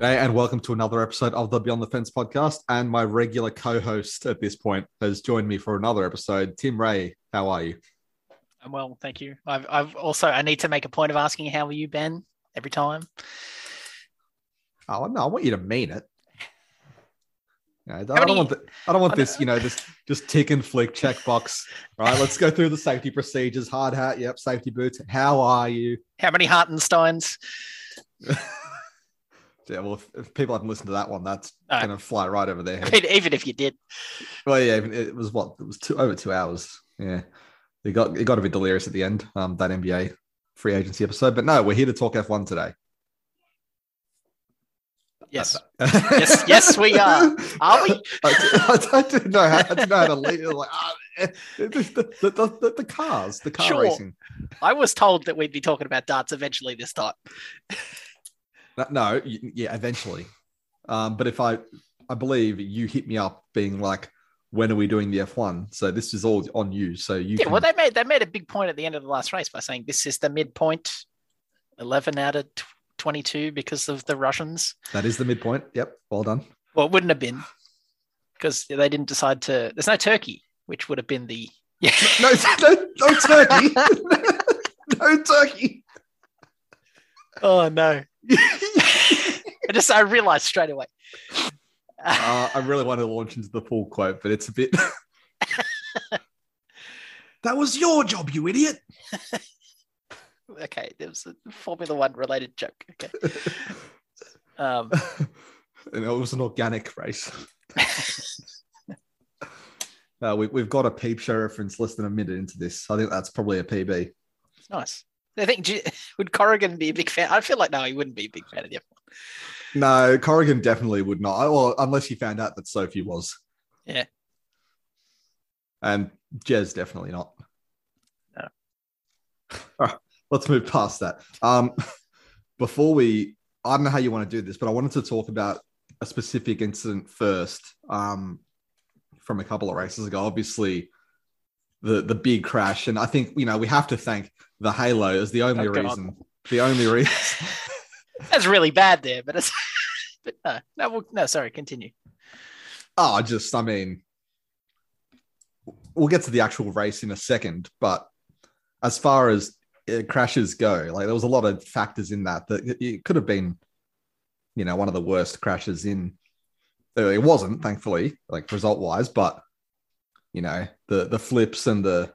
Hey, and welcome to another episode of the Beyond the Fence podcast. And my regular co-host at this point has joined me for another episode. Tim Ray, how are you? I'm well, thank you. I've, I've also I need to make a point of asking how are you, Ben, every time. Oh no, I want you to mean it. Yeah, I, don't many- want the, I don't want I this, you know, this just tick and flick checkbox. Right, let's go through the safety procedures. Hard hat, yep. Safety boots. How are you? How many Hartensteins? Yeah, well, if, if people haven't listened to that one, that's Uh, gonna fly right over their head. even if you did, Well, yeah, it was what it was two over two hours. Yeah, it got it got a bit delirious at the end. Um, that NBA free agency episode, but no, we're here to talk F one today. yes, yes, yes, we are. Are we? I, I didn't know how, I didn't know how to lead. Like, ah, the, the, the, the, the cars, the car Sure. racing. I was told that we'd be talking about darts eventually this time. No, no, yeah, eventually. Um, but if I, I believe you hit me up being like, when are we doing the F one? So this is all on you. So you Yeah, can, well, they made they made a big point at the end of the last race by saying this is the midpoint, eleven out of twenty-two because of the Russians. that is the midpoint. Yep, well done. Well, it wouldn't have been because they didn't decide to. There's no Turkey, which would have been the yeah. No, no, no turkey. no turkey. Oh no! I just I realized straight away. Uh, I really want to launch into the full quote, but it's a bit. that was your job, you idiot. okay, there was a Formula One related joke. Okay. Um, and it was an organic race. Uh, we, we've got a peep show reference less than a minute into this. I think that's probably a PB. it's nice. I think would Corrigan be a big fan? I feel like no, he wouldn't be a big fan of the F1. No, Corrigan definitely would not. Well, unless he found out that Sophie was. Yeah. And Jez definitely not. No. All right, let's move past that. Um, before we, I don't know how you want to do this, but I wanted to talk about a specific incident first. Um, from a couple of races ago, obviously, the the big crash, and I think you know we have to thank the Halo as the only Oh, God. reason. The only reason. That's really bad there, but it's but no, no, well, no. Sorry, continue. Oh, just I mean, we'll get to the actual race in a second, but as far as uh, crashes go, like there was a lot of factors in that that it- it could have been, you know, one of the worst crashes in. It wasn't, thankfully, like result wise, but you know the the flips and the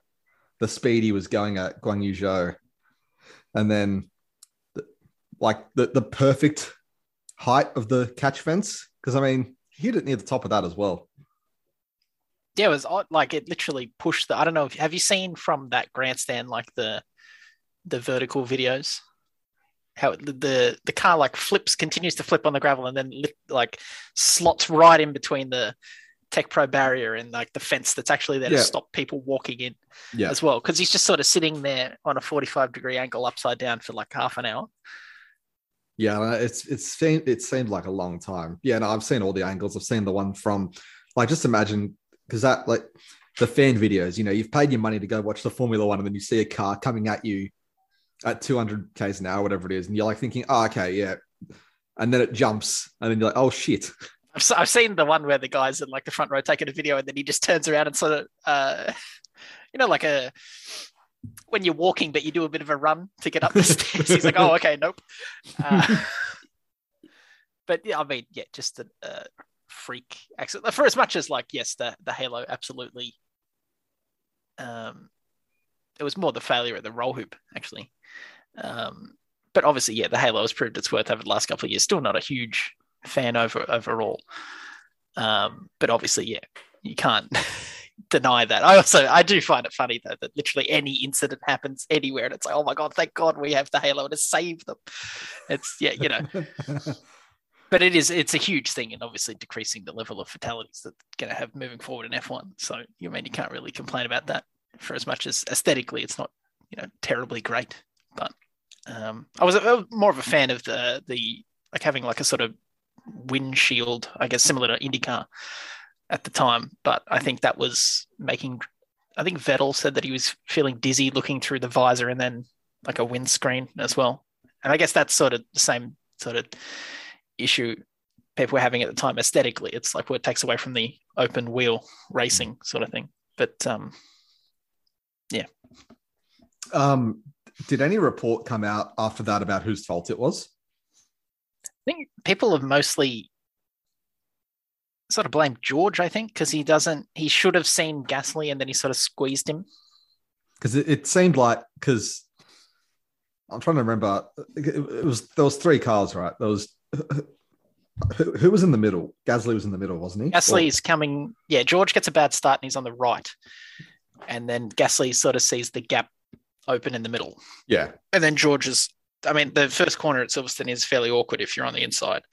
the speed he was going at Guanyu Zhou, and then the, like the the perfect height of the catch fence because I mean he hit it near the top of that as well. Yeah, it was odd. Like it literally pushed the. I don't know. If, have you seen from that grandstand like the the vertical videos? How it, the the car like flips, continues to flip on the gravel, and then like slots right in between the TecPro barrier and like the fence that's actually there Yeah. to stop people walking in Yeah, as well. Because he's just sort of sitting there on a forty five degree angle upside down for like half an hour. yeah, it's it's seemed it seemed like a long time. Yeah, no, I've seen all the angles. I've seen the one from like just imagine because that like the fan videos. You know, you've paid your money to go watch the Formula One, and then you see a car coming at you at 200 k's an hour, whatever it is, and you're like thinking, oh, okay, yeah, and then it jumps, and then you're like, oh shit, I've, I've seen the one where the guy's in like the front row taking a video and then he just turns around and sort of, uh, you know, like a when you're walking but you do a bit of a run to get up the stairs. He's like, oh, okay, nope. Uh, but yeah, I mean, yeah, just a, a freak accident. For as much as like, yes, the the Halo absolutely. Um, it was more the failure of the roll hoop actually. Um, but obviously, yeah, the Halo has proved its worth over the last couple of years. Still not a huge fan over overall. Um, but obviously, yeah, you can't deny that. I also I do find it funny though that literally any incident happens anywhere, and it's like, oh my god, thank God we have the Halo to save them. It's yeah, you know, but it is it's a huge thing, and obviously decreasing the level of fatalities that going to have moving forward in F1. So you mean you can't really complain about that for as much as aesthetically it's not you know terribly great, but um, I was a, more of a fan of the the like having like a sort of windshield, I guess, similar to IndyCar at the time. But I think that was making. I think Vettel said that he was feeling dizzy looking through the visor and then like a windscreen as well. And I guess that's sort of the same sort of issue people were having at the time aesthetically. It's like what it takes away from the open wheel racing sort of thing. But um, yeah. Um, did any report come out after that about whose fault it was? I think people have mostly sort of blamed George, I think, because he doesn't, he should have seen Gasly and then he sort of squeezed him. Because it, it seemed like, because I'm trying to remember, it, it was, there was three cars, right? There was, who, who was in the middle? Gasly was in the middle, wasn't he? Gasly's coming, yeah, George gets a bad start and he's on the right. And then Gasly sort of sees the gap open in the middle. Yeah. And then George is, I mean, the first corner at Silverstone is fairly awkward if you're on the inside.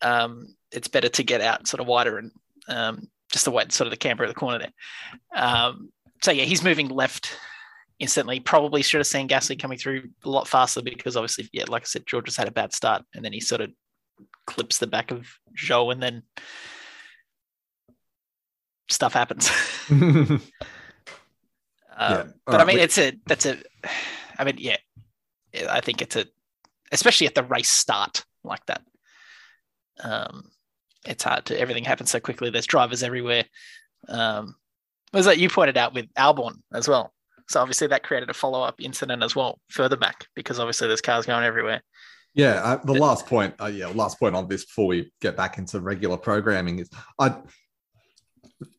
Um, it's better to get out sort of wider and um, just avoid sort of the camber at the corner there. Um, so yeah, he's moving left instantly. Probably should have seen Gasly coming through a lot faster because obviously, yeah, like I said, George has had a bad start and then he sort of clips the back of Zhou and then stuff happens. um, Yeah. but I mean, we- it's a that's a. I mean, yeah, I think it's a, especially at the race start like that. Um, it's hard to everything happens so quickly. There's drivers everywhere. Um, was that you pointed out with Albon as well? So obviously that created a follow up incident as well further back because obviously there's cars going everywhere. Yeah, uh, the last point, uh, yeah, last point on this before we get back into regular programming is I,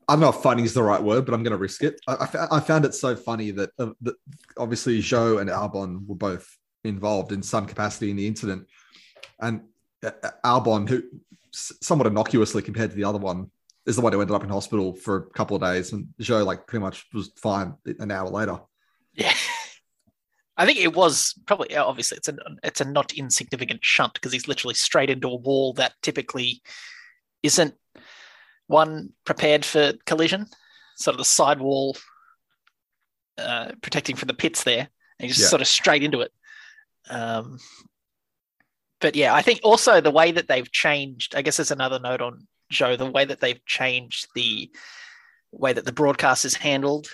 I don't know if funny is the right word, but I'm going to risk it. I, I, I found it so funny that, uh, that obviously Zhou and Albon were both involved in some capacity in the incident, and uh, uh, Albon, who somewhat innocuously compared to the other one, is the one who ended up in hospital for a couple of days, and Zhou like pretty much was fine an hour later. Yeah. I think it was probably obviously it's a it's a not insignificant shunt because he's literally straight into a wall that typically isn't one prepared for collision. Sort of the side wall uh, protecting from the pits there, and he's just Yeah. sort of straight into it. Um, but yeah, I think also the way that they've changed. I guess there's another note on Zhou. The way that they've changed the way that the broadcast is handled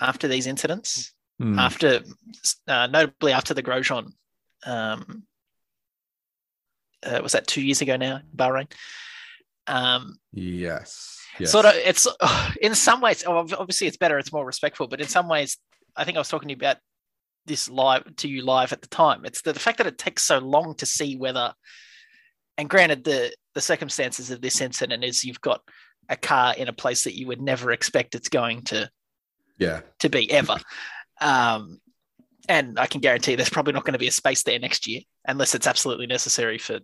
after these incidents Hmm. after uh, notably after the Grosjean um uh, was that two years ago now Bahrain um Yes. yes. sort of it's in some ways obviously it's better it's more respectful but in some ways I think I was talking to you about this live to you live at the time it's the, the fact that it takes so long to see whether and granted the the circumstances of this incident is you've got a car in a place that you would never expect it's going to Yeah. to be ever. Um, and I can guarantee there's probably not going to be a space there next year unless it's absolutely necessary for,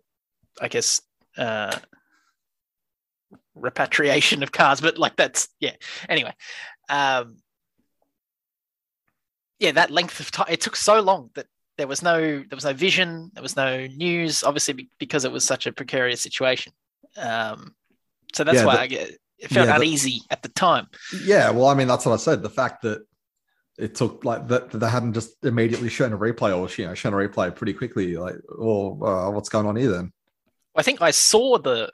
I guess, uh, repatriation of cars. But like that's yeah. Anyway, um, yeah, that length of time it took so long that there was no there was no vision, there was no news. Obviously, because it was such a precarious situation. Um, so that's Yeah, why the- I get it felt yeah, the- uneasy at the time. Yeah, well, I mean, that's what I said. The fact that it took like that, that they hadn't just immediately shown a replay or you know shown a replay pretty quickly, like, oh, uh, what's going on here then? I think I saw the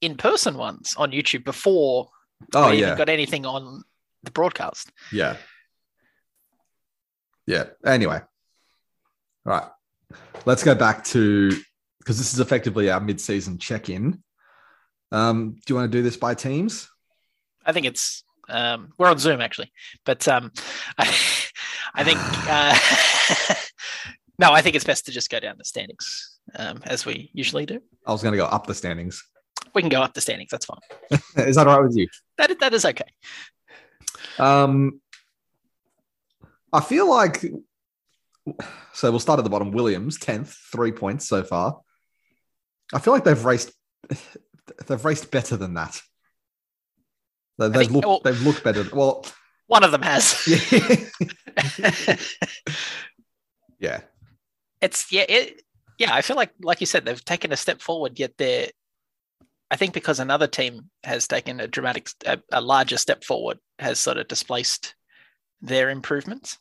in-person ones on YouTube before Oh I yeah, even got anything on the broadcast. yeah, yeah. Anyway, all right, let's go back to because this is effectively our mid-season check-in. Um, do you want to do this by teams? I think it's um, we're on Zoom actually, but um, I, I think uh, no, I think it's best to just go down the standings um, as we usually do. I was going to go up the standings. We can go up the standings. That's fine. is that all right with you? That that is okay. Um, I feel like so we'll start at the bottom. Williams tenth, three points so far. I feel like they've raced they've raced better than that. They- They've looked well- they've looked better. Well, One of them has. yeah, yeah, it's yeah it yeah i feel like like you said they've taken a step forward yet they're i think because another team has taken a dramatic a, a larger step forward has sort of displaced their improvements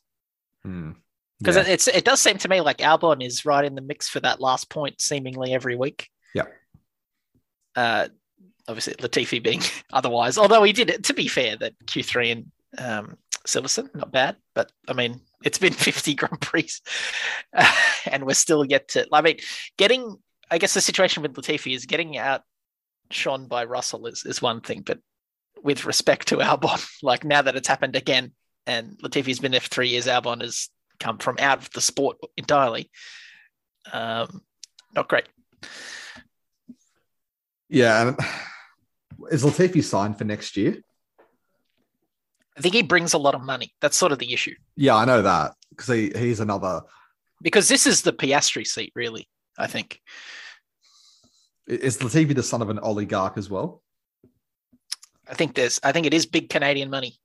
Hmm. because Yeah. it, it's it does seem to me like albon is right in the mix for that last point seemingly every week Yep. uh obviously latifi being otherwise although he did it to be fair that q3 and um silverstone not bad but i mean it's been 50 grand prix and we're still yet to i mean getting I guess the situation with Latifi is getting out shone by Russell is, is one thing, but with respect to Albon, like now that it's happened again, and Latifi's been there for three years, Albon has come from out of the sport entirely. Um, not great. Yeah, is Latifi signed for next year? I think he brings a lot of money. That's sort of the issue. Yeah, I know that because he, he's another. Because this is the Piastri seat, really. I think. Is Latifi the son of an oligarch as well? I think there's. I think it is big Canadian money.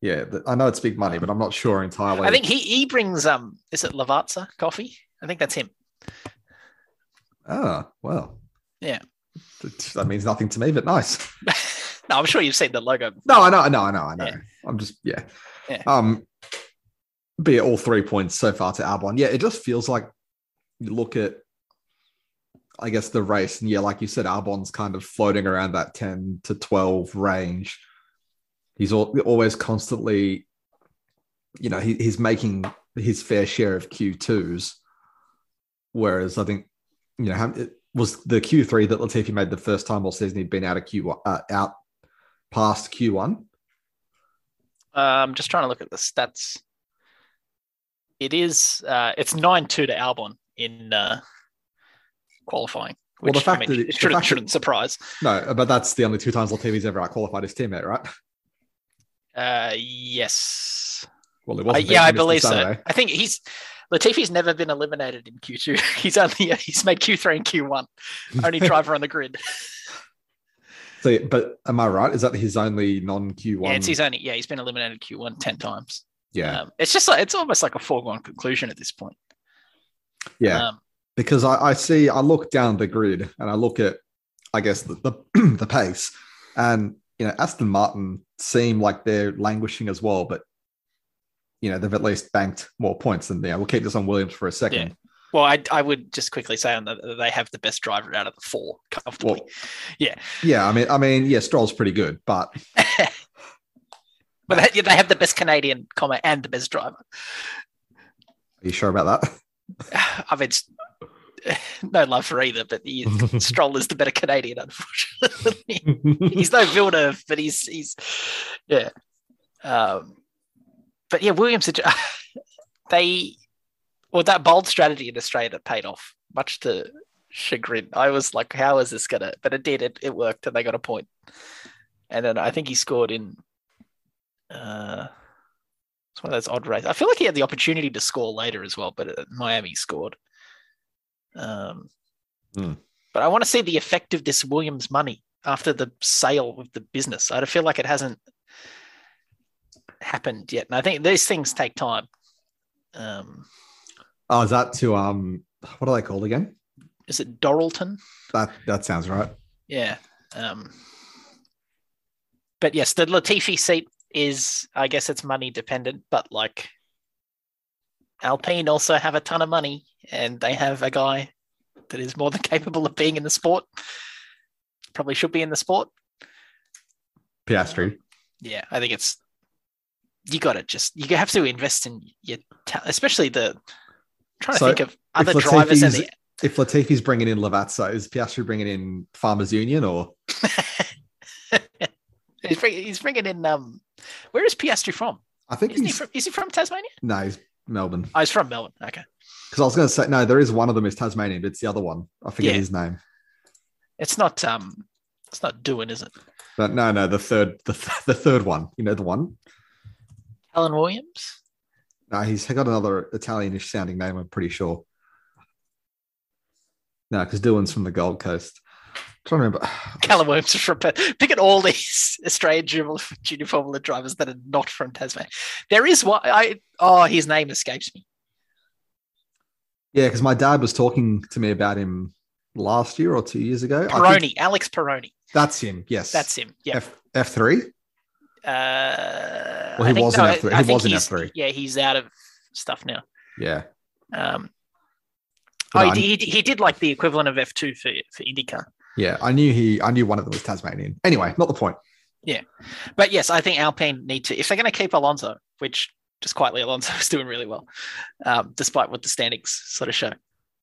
Yeah, I know it's big money, but I'm not sure entirely. I think he he brings um. Is it Lavazza coffee? I think that's him. Ah, well. Yeah. That means nothing to me, but nice. no, I'm sure you've seen the logo. Before. No, I know, I know, I know, I know. Yeah. I'm just yeah. Yeah. Um, be it all three points so far to Albon. Yeah, it just feels like you look at, I guess the race, and yeah, like you said, Albon's kind of floating around that ten to twelve range. He's al- always constantly, you know, he, he's making his fair share of Q twos, whereas I think, you know, it was the Q three that Latifi made the first time all season he'd been out of Q uh, out past Q one. Uh, I'm just trying to look at the stats. It is. Uh, it's nine two to Albon in uh, qualifying. Well, the fact I mean, that it- shouldn't, fact shouldn't surprise. No, but that's the only two times Latifi's ever out qualified his teammate, right? Uh, yes. Well, it Uh, wasn't. yeah, I believe so. I think he's Latifi's never been eliminated in Q2. He's only he's made Q3 and Q1. Only driver on the grid. So, but am I right? Is that his only non Q one? Yeah, it's his only. Yeah, he's been eliminated Q1 10 times. yeah, Um, it's just like it's almost like a foregone conclusion at this point. yeah. Um, because I, I see, I look down the grid and I look at, I guess the the, the pace, and you know Aston Martin seem like they're languishing as well, but you know they've at least banked more points than there. We'll keep this on Williams for a second. well, I, I would just quickly say on that they have the best driver out of the four comfortably. Yeah, Yeah. I mean, I mean, yeah, Stroll's pretty good, but but they, they have the best Canadian comma and the best driver. are you sure about that? I mean, no love for either, but he, Stroll is the better Canadian, unfortunately. he's no Villeneuve, but he's he's yeah. Um, but yeah, Williams they well that bold strategy in Australia that paid off, much to chagrin. I was like, how is this gonna? But it did. It, it worked, and they got a point. And then I think he scored in. Uh, it's one of those odd races. I feel like he had the opportunity to score later as well, but uh, Miami scored. Um, Hmm. But I want to see the effect of this Williams money after the sale of the business. I feel like it hasn't happened yet, and I think these things take time. Um, oh, is that to um, what are they called again? is it Dorilton? That that sounds right. Yeah. Um, but yes, the Latifi seat is, I guess, it's money dependent, but like Alpine also have a ton of money, and they have a guy that is more than capable of being in the sport. Probably should be in the sport. Piastri. Yeah, I think it's you got to just you have to invest in your, ta- especially the. I'm trying to think of other drivers Latifi's- the. If Latifi's bringing in Lavazza, is Piastri bringing in Farmers Union or he's, bringing, he's bringing in um, where is Piastri from? I think Isn't he he's from? Is he from Tasmania? no, he's Melbourne. Oh, he's from Melbourne. Okay. Because I was going to say no, there is one of them is Tasmanian, but it's the other one. I forget Yeah. his name. It's not um it's not doing, is it? But no, no, the third, the, th- the third one. You know the one. Alan Williams? No, he's got another Italianish sounding name. I'm pretty sure. No, because Dylan's from the Gold Coast. trying to remember. Calan Williams is from pick at all these Australian junior, junior Formula drivers that are not from Tasmania. There is one I oh his name escapes me. Yeah, because my dad was talking to me about him last year or two years ago. Peroni, Alex Peroni. That's him. Yes, That's him. Yeah. F F three. Uh, Well, he think- was in F3. He was in F3. Yeah, he's out of stuff now. Yeah. Um, oh, I- he, did- he, he did like the equivalent of F2 for, for IndyCar. Yeah, I knew he. I knew one of them was Tasmanian. Anyway, not the point. Yeah, but yes, I think Alpine need to, if they're going to keep Alonso, which just quietly Alonso is doing really well, um, despite what the standings sort of show,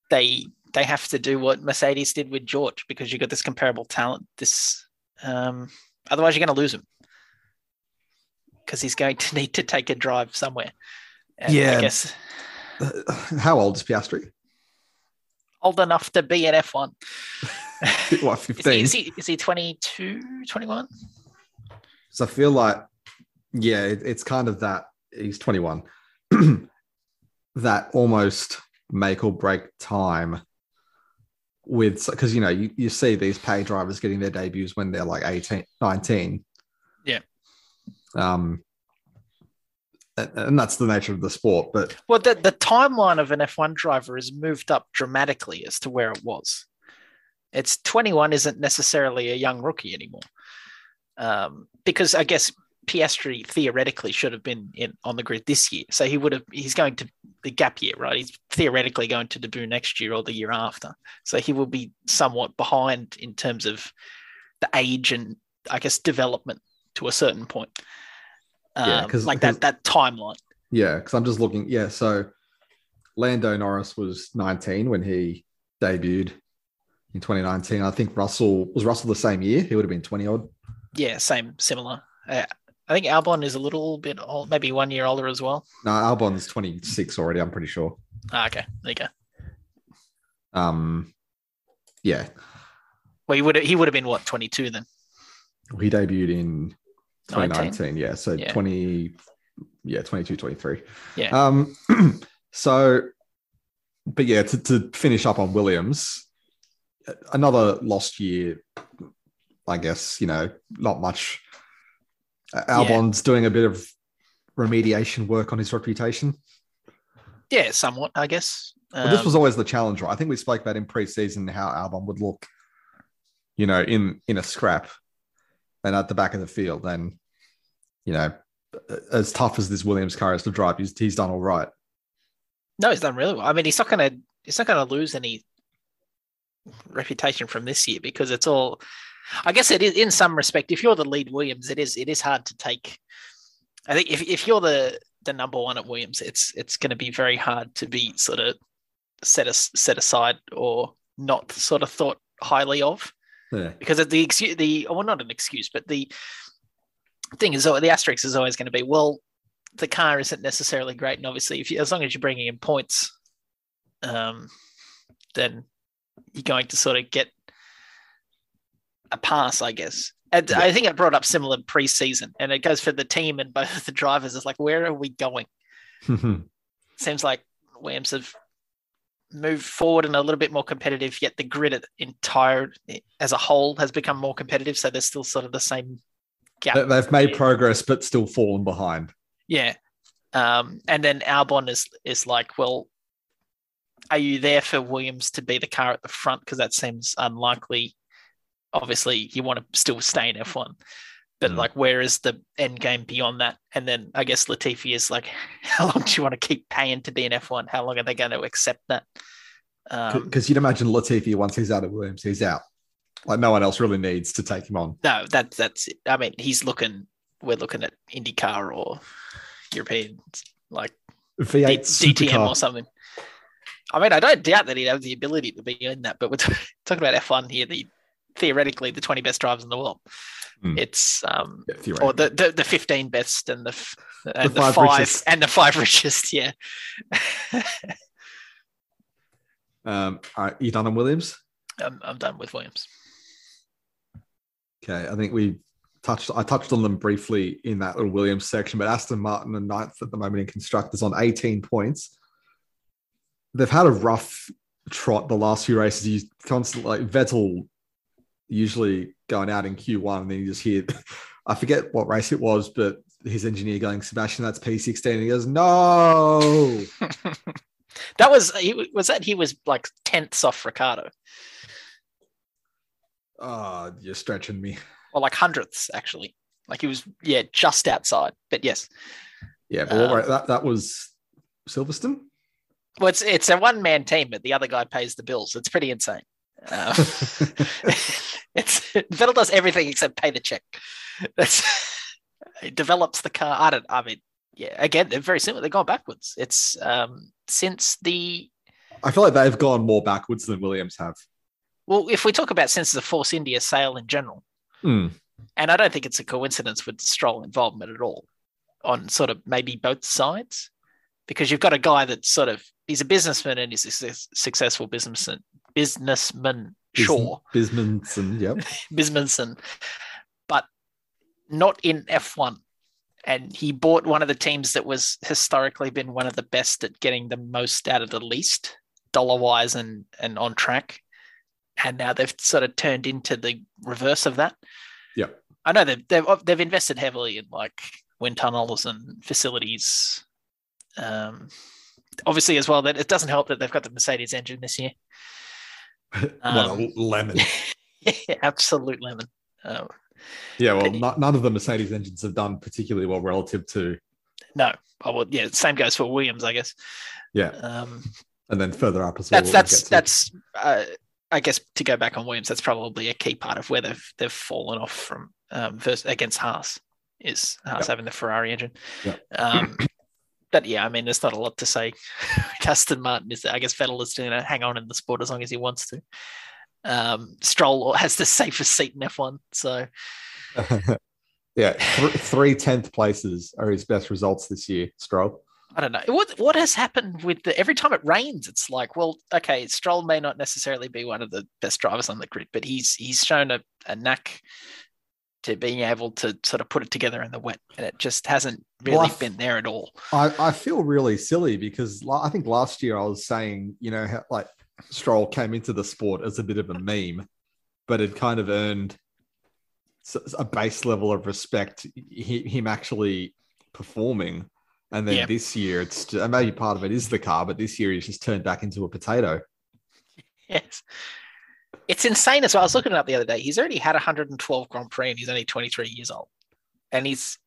they they have to do what Mercedes did with George because you've got this comparable talent. This um, otherwise you're going to lose him because he's going to need to take a drive somewhere. And Yeah. I guess Uh, How old is Piastri? old enough to be an F1. What, Is he, 15? is he, is he 22, 21? So I feel like, yeah, it, it's kind of that he's 21, that almost make or break time with because you know you, you see these pay drivers getting their debuts when they're like 18 19 Yeah. um and, that's the nature of the sport but Well, the, the timeline of an F1 driver has moved up dramatically as to where it was. It's 21 isn't necessarily a young rookie anymore. Um, because I guess Piastri theoretically should have been in on the grid this year. So he would have he's going to the gap year, right? He's theoretically going to debut next year or the year after. So he will be somewhat behind in terms of the age and I guess development to a certain point. Yeah, Um, 'cause- like 'cause- that that timeline. yeah because i'm just looking yeah so lando norris was 19 when he debuted in 2019 i think russell was russell the same year he would have been 20 odd Yeah, same, similar. Uh, I think Albon is a little bit old, maybe one year older as well. no albon's 26 already i'm pretty sure Ah, okay, there you go. um yeah Well, he would he would have been what twenty two then. he debuted in 19? 2019 yeah so Yeah. 20 yeah 22 23 Yeah. um so but yeah to, to finish up on williams another lost year i guess you know not much Albon's doing a bit of remediation work on his reputation Yeah, somewhat, I guess. Well, this Um, was always the challenge, right? I think we spoke about in preseason how Albon would look, you know, in in a scrap and at the back of the field. And you know, as tough as this Williams car is to drive, he's, he's done all right. no, he's done really well. I mean, he's not gonna he's not gonna lose any reputation from this year because it's all. I guess it is in some respect. If you're the lead Williams, it is it is hard to take. I think if, if you're the the number one at Williams, it's it's going to be very hard to be sort of set as, set aside or not sort of thought highly of Yeah, because of the excuse the well not an excuse but the thing is the asterisk is always going to be well the car isn't necessarily great and obviously if you, as long as you're bringing in points um then you're going to sort of get a pass i guess and Yeah. i think i brought up similar preseason and it goes for the team and both of the drivers it's like where are we going seems like Williams have moved forward and a little bit more competitive, yet the grid entire as a whole has become more competitive. So there's still sort of the same gap. They- they've made progress, but still fallen behind. Yeah. Um, and then Albon is is like, well, are you there for Williams to be the car at the front? Because that seems unlikely. Obviously, you want to still stay in F1. But Mm. like, where is the end game beyond that? And then I guess Latifi is like, how long do you want to keep paying to be in F1? How long are they going to accept that? Um, Because you'd imagine Latifi, once he's out of Williams, he's out. Like no one else really needs to take him on. no, that that's it. I mean, he's looking. We're looking at IndyCar or European, like D- V8 DTM supercar. or something. I mean, I don't doubt that he'd have the ability to be in that, but we're t- talking about F1 here, the theoretically the 20 best drivers in the world. Hmm. It's um Yeah, or the, the the 15 best and the and the, five five, richest. and the five richest, yeah. Um, right, you done on Williams? I'm, I'm done with Williams. Okay, I think we touched. I touched on them briefly in that little Williams section, but Aston Martin are ninth at the moment in constructors on 18 points. They've had a rough trot the last few races. You constantly like Vettel usually going out in Q1, and then you just hear I forget what race it was, but his engineer going, Sebastian, that's P16. And he goes, No. that was he was that he was like tenths off Ricciardo, Oh, you're stretching me. or like hundredths actually. Like he was yeah just outside, but yes. Yeah, but Um, that, that was Silverstone. Well, it's it's a one man team, but the other guy pays the bills. It's pretty insane. Uh, it's Vettel does everything except pay the check. That's it develops the car. I don't. I mean, yeah. Again, they're very similar. They're going backwards. It's um since the I feel like they've gone more backwards than Williams have. Well, if we talk about senses of force India sale in general, Hmm. and I don't think it's a coincidence with Stroll involvement at all on sort of maybe both sides, because you've got a guy that's sort of he's a businessman and he's a success- successful businessman. Businessman, sure, Bismanson, yep. businessman, but not in F1. And he bought one of the teams that was historically been one of the best at getting the most out of the least, dollar wise and and on track. And now they've sort of turned into the reverse of that. Yep. I know they've they've, they've invested heavily in like wind tunnels and facilities. Um, obviously, as well, that it doesn't help that they've got the Mercedes engine this year. What Um, a lemon. Absolute lemon. Um, Yeah, well, you- none of the Mercedes engines have done particularly well relative to, no, oh, well, yeah, same goes for Williams, I guess. yeah, Um, and then further up as well. that's that's that's uh, I guess to go back on Williams, that's probably a key part of where they've they've fallen off from um, versus against Haas is Haas Yep. having the Ferrari engine. Yep. Um, but yeah, I mean, there's not a lot to say. Aston Martin is, I guess, Vettel is going to hang on in the sport as long as he wants to. Um, Stroll has the safest seat in F1, so yeah, th- three tenth places are his best results this year. Stroll. I don't know what what has happened with the every time it rains. It's like, well, okay, Stroll may not necessarily be one of the best drivers on the grid, but he's he's shown a, a knack to being able to sort of put it together in the wet, and it just hasn't really Well, been there at all. I, I feel really silly because I think last year I was saying, you know, how, like Stroll came into the sport as a bit of a meme, but it kind of earned a base level of respect, him actually performing. And then this year, it's and maybe part of it is the car, but this year he's just turned back into a potato. Yes. It's insane as well. I was looking it up the other day. He's already had 112 Grand Prix and he's only 23 years old. And he's,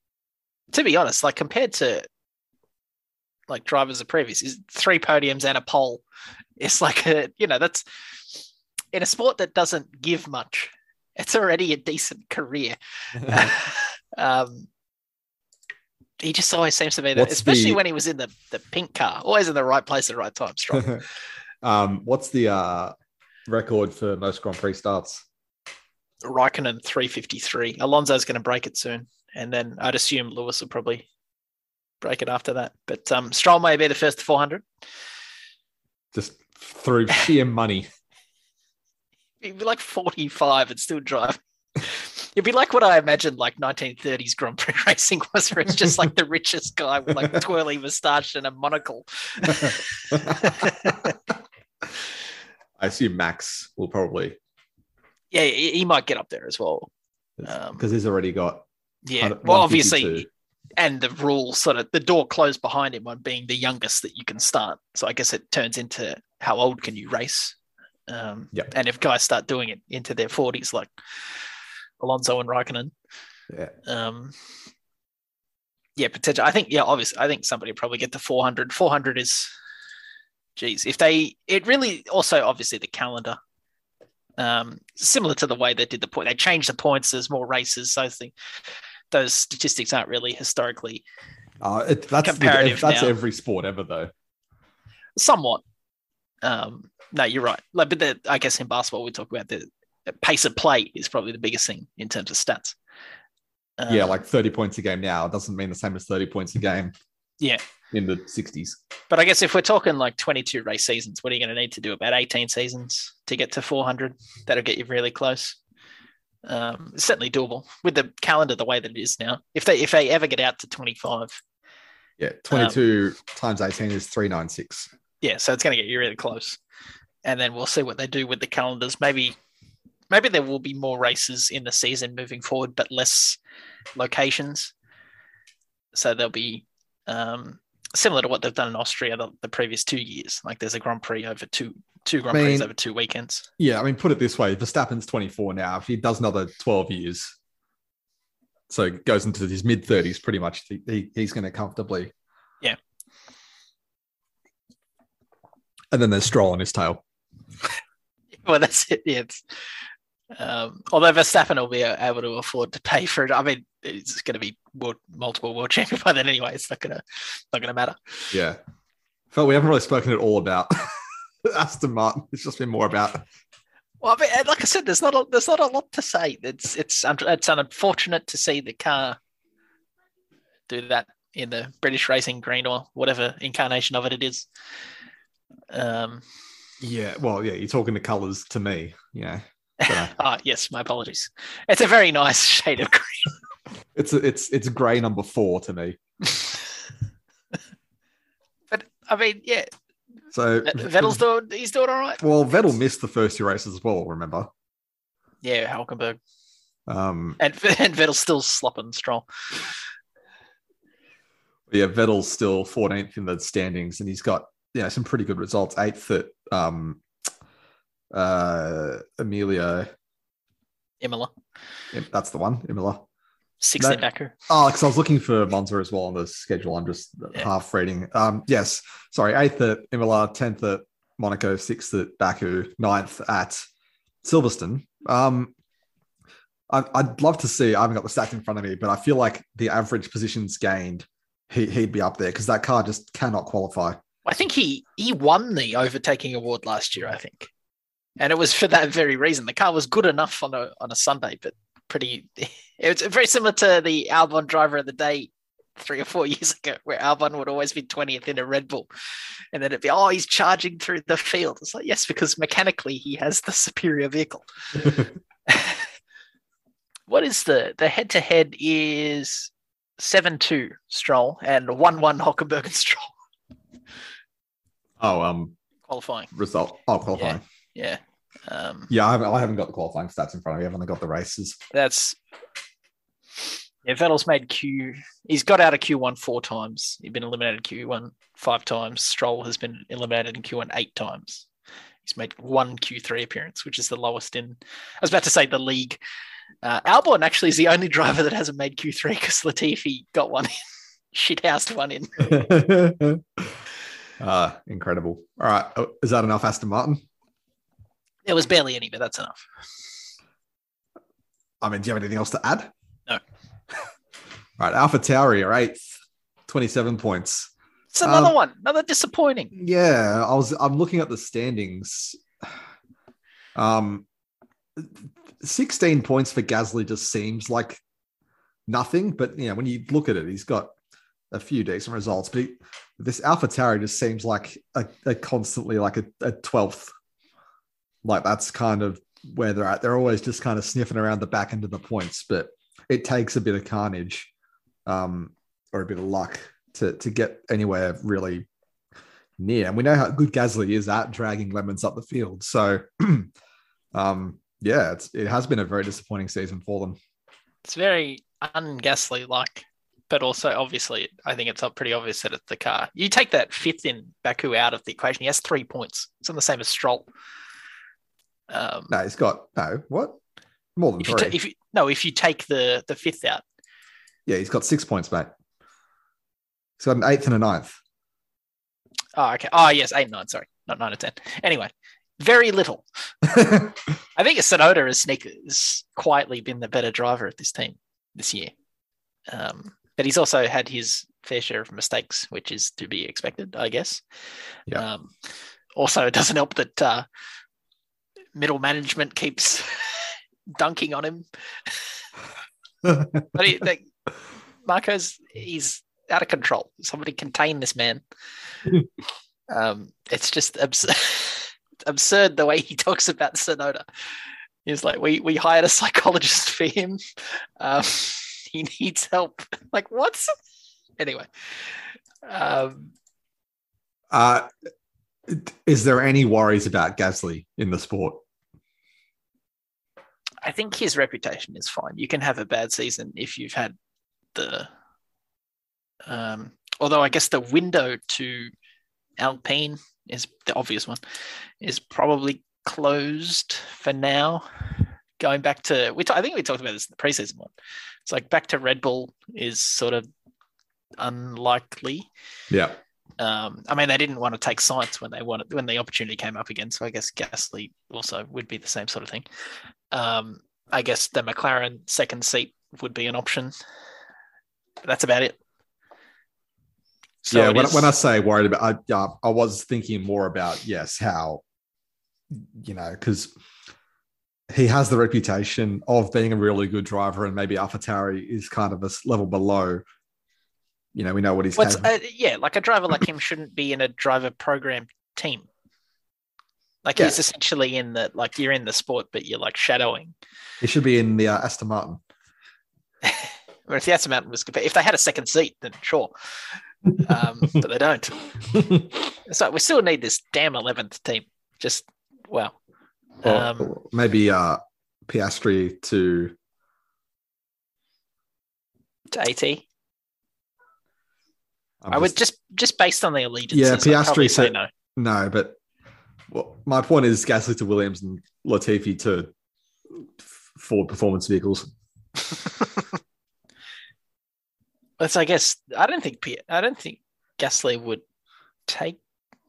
to be honest, like compared to like drivers of previous, is three podiums and a pole. It's like a, you know, that's in a sport that doesn't give much. It's already a decent career. um, he just always seems to be there, especially the- when he was in the, the pink car, always in the right place at the right time. Strong. um, what's the uh, record for most Grand Prix starts? Raikkonen 353. Alonso's going to break it soon. And then I'd assume Lewis will probably break it after that. But um, Stroll may be the first 400. Just through sheer money. He'd be like 45 and still drive. It'd be like what I imagined like 1930s Grand Prix racing was, where it's just like the richest guy with like twirly moustache and a monocle. I assume Max will probably yeah, he, might get up there as well. Um, because he's already got Yeah. 100 Well, obviously, and the rule sort of the door closed behind him on being the youngest that you can start. So I guess it turns into how old can you race? Um, Yep. And if guys start doing it into their forties, like Alonso and Raikkonen, Yeah. um, yeah, potential. I think yeah, obviously, I think somebody probably get to 400. 400 is, geez, if they, it really also obviously the calendar. Um, similar to the way they did the point, they changed the points. There's more races, so I think those statistics aren't really historically Uh, it, that's Comparative that's now. every sport ever though. somewhat. Um, no, you're right. Like, but the, I guess in basketball we talk about the, the pace of play is probably the biggest thing in terms of stats. yeah, Um, like 30 points a game now doesn't mean the same as 30 points a game yeah. In the 60s. But I guess if we're talking like 22 race seasons, what are you going to need to do? About 18 seasons to get to 400. That'll get you really close. Um, certainly doable with the calendar the way that it is now. If they if they ever get out to 25, Yeah, 22 times 18 is 396. yeah, so it's going to get you really close. And then we'll see what they do with the calendars. Maybe maybe there will be more races in the season moving forward, but less locations. So there'll be um, similar to what they've done in Austria the, the previous two years. Like there's a Grand Prix over two two Grand I Prix over two weekends. Yeah, I mean, put it this way Verstappen's 24 now. If he does another 12 years, so goes into his mid 30s pretty much, he, he- he's going to comfortably. Yeah. And then there's Stroll on his tail. Well, that's it. Yeah, it's, um, although Verstappen will be able to afford to pay for it. I mean, it's going to be world, multiple world champion by then anyway. It's not going to not to matter. Yeah. But we haven't really spoken at all about Aston Martin. It's just been more about Well, I mean, like I said, there's not a, there's not a lot to say. It's it's it's unfortunate to see the car do that in the British Racing Green or whatever incarnation of it it is. Um, yeah. Well, yeah, you're talking the colours to me. Yeah. Ah, yes, my apologies. It's a very nice shade of green. It's it's it's grey number four to me. but I mean, yeah, So Vettel's doing he's doing all right. well, Vettel missed the first two races as well. Remember? Yeah, Hulkenberg Um, and and Vettel's still slopping strong. yeah, Vettel's still 14th in the standings, and he's got you know some pretty good results. Eighth at um, uh, Amelia. Imola, That's the one, Imola. Sixth No. in Baku. Oh, because I was looking for Monza as well on the schedule. I'm just Yeah. half reading. Um, yes, sorry, eighth at Imola, tenth at Monaco, sixth at Baku, ninth at Silverstone. Um, I, I'd love to see. I haven't got the stats in front of me, but I feel like the average positions gained, he, he'd be up there because that car just cannot qualify. I think he he won the overtaking award last year. I think, and it was for that very reason. The car was good enough on a on a Sunday, but pretty. It was very similar to the Albon driver of the day three or four years ago, where Albon would always be twentieth in a Red Bull, and then it'd be oh he's charging through the field. It's like yes, because mechanically he has the superior vehicle. what is the the head to head is seven two Stroll and one one Hulkenberg and Stroll oh, um, qualifying. result. Oh, qualifying. Yeah. Um, Yeah, I, haven't, I haven't got the qualifying stats in front of me. I've only got the races. that's yeah. Vettel's made Q. He's got out of Q1 four times. He's been eliminated in Q1 five times. Stroll has been eliminated in Q1 eight times. He's made one Q3 appearance, which is the lowest in. I was about to say the league. Uh, Albon actually is the only driver that hasn't made Q3 because Latifi got one in, shithoused one in. uh, incredible. All right. Is that enough, Aston Martin? There was barely any, but that's enough. I mean, do you have anything else to add? No. All right. Alpha Tauri are eighth, 27 points. It's another Um, one, another disappointing. Yeah. I was, I'm looking at the standings. Um, 16 points for Gasly just seems like nothing, but you know, when you look at it, he's got a few decent results, but he, this Alpha Tauri just seems like a, a constantly like a, a 12th. Like that's kind of where they're at. They're always just kind of sniffing around the back end of the points, but it takes a bit of carnage um, or a bit of luck to, to get anywhere really near. And we know how good Gasly is at dragging lemons up the field. So, um, yeah, it has been a very disappointing season for them. It's very ungasly like, but also obviously, I think it's pretty obvious that it's the car. You take that fifth in Baku out of the equation, he has three points. It's on the same as Stroll. Um, No, he's got no what more than if you, three. ta- if you no, if you take the the fifth out, yeah, he's got six points, mate. He's got an eighth and a ninth. oh okay, oh yes, eight and nine, sorry, not nine or ten. Anyway, very little. I think Tsunoda has sneak has quietly been the better driver of this team this year. Um, but he's also had his fair share of mistakes, which is to be expected, I guess. Yeah. Um, also, it doesn't help that uh, middle management keeps dunking on him. But he, like, Marko's he's out of control. Somebody contain this man. um, it's just absurd, absurd the way he talks about Tsunoda. He's like, we we hired a psychologist for him. Um, he needs help. Like, what's anyway? Um, uh, is there any worries about Gasly in the sport? I think his reputation is fine. You can have a bad season if you've had the. Um, although I guess the window to Alpine is the obvious one, is probably closed for now. Going back to we, ta- I think we talked about this in the preseason one. It's like back to Red Bull is sort of unlikely. Yeah. Um, I mean, they didn't want to take Sainz when they wanted when the opportunity came up again. So I guess Gasly also would be the same sort of thing. Um, I guess the McLaren second seat would be an option. But that's about it. So yeah, it when, when I say worried about, I yeah, I was thinking more about yes, how you know, because he has the reputation of being a really good driver, and maybe AlphaTauri is kind of a level below. You know, we know what he's uh, yeah, like a driver like him shouldn't be in a driver program team. Like Yeah. he's essentially in the like you're in the sport, but you're like shadowing. he should be in the uh, Aston Martin. Or if the Aston Martin was if they had a second seat, then sure. Um, but they don't. So we still need this damn eleventh team. Just wow. Or Um, maybe uh, Piastri to to AT. I'm I would just- just based on the allegiance. Yeah, Piastri say said- no. No, but well, my point is Gasly to Williams and Latifi to Ford Performance Vehicles. So I guess I don't think I don't think Gasly would take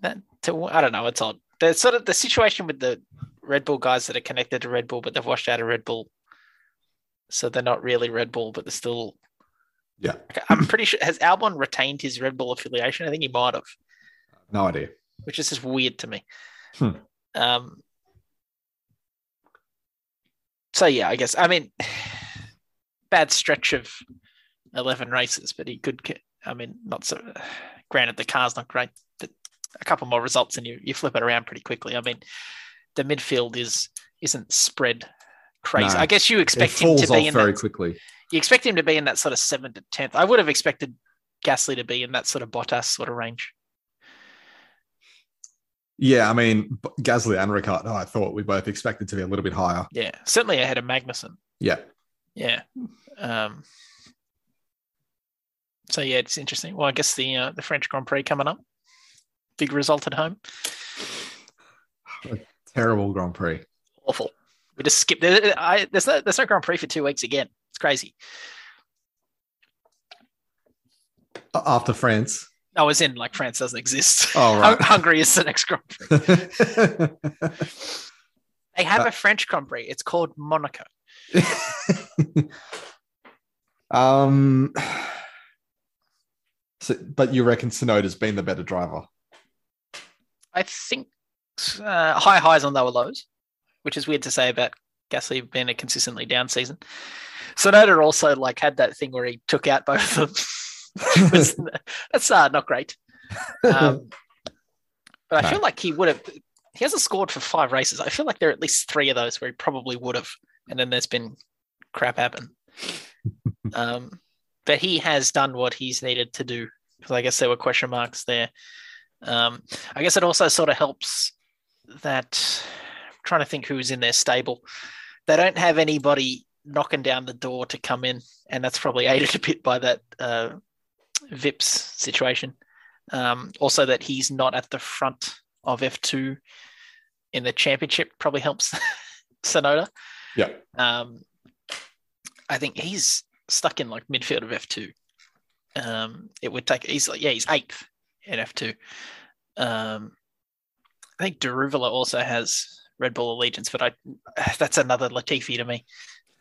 that to. I don't know. It's odd. The sort of the situation with the Red Bull guys that are connected to Red Bull, but they've washed out of Red Bull, so they're not really Red Bull, but they're still. Yeah. I'm pretty sure has Albon retained his Red Bull affiliation. I think he might have, No idea. which is just weird to me. Hmm. Um. So yeah, I guess I mean, bad stretch of eleven races, but he could. I mean, not so. Granted, the car's not great, but a couple more results and you you flip it around pretty quickly. I mean, the midfield is isn't spread crazy. No. I guess you expect him to be in very that. quickly. You expect him to be in that sort of seventh to tenth. I would have expected Gasly to be in that sort of Bottas sort of range. Yeah, I mean, Gasly and Ricciardo, I thought we both expected to be a little bit higher. Yeah, certainly ahead of Magnussen. Yeah. Yeah. Um, so yeah, it's interesting. Well, I guess the uh, the French Grand Prix coming up. Big result at home. Terrible Grand Prix. Awful. We just skipped. There, I, there's no there's no Grand Prix for two weeks again. It's crazy. After France. I was in like France doesn't exist. Oh, right. Hungary is the next Grand Prix. They have a French Grand Prix. It's called Monaco. um, so, but you reckon Tsunoda's been the better driver? I think uh, high highs on lower lows, which is weird to say about Gasly being a consistently down season. Sonoda also like had that thing where he took out both of them. Was- That's uh, not great. Um, but I No. feel like he would have. He hasn't scored for five races. I feel like there are at least three of those where he probably would have, and then there's been crap happen. um, but he has done what he's needed to do because I guess there were question marks there. Um, I guess it also sort of helps that I'm trying to think who's in their stable. They don't have anybody knocking down the door to come in, and that's probably aided a bit by that uh, Vips situation. Um, also, that he's not at the front of F2 in the championship probably helps Tsunoda. Yeah. Um, I think he's stuck in like midfield of F2. Um, it would take, he's like, yeah, he's eighth in F2. Um, I think Daruvala also has Red Bull allegiance, but I that's another Latifi to me.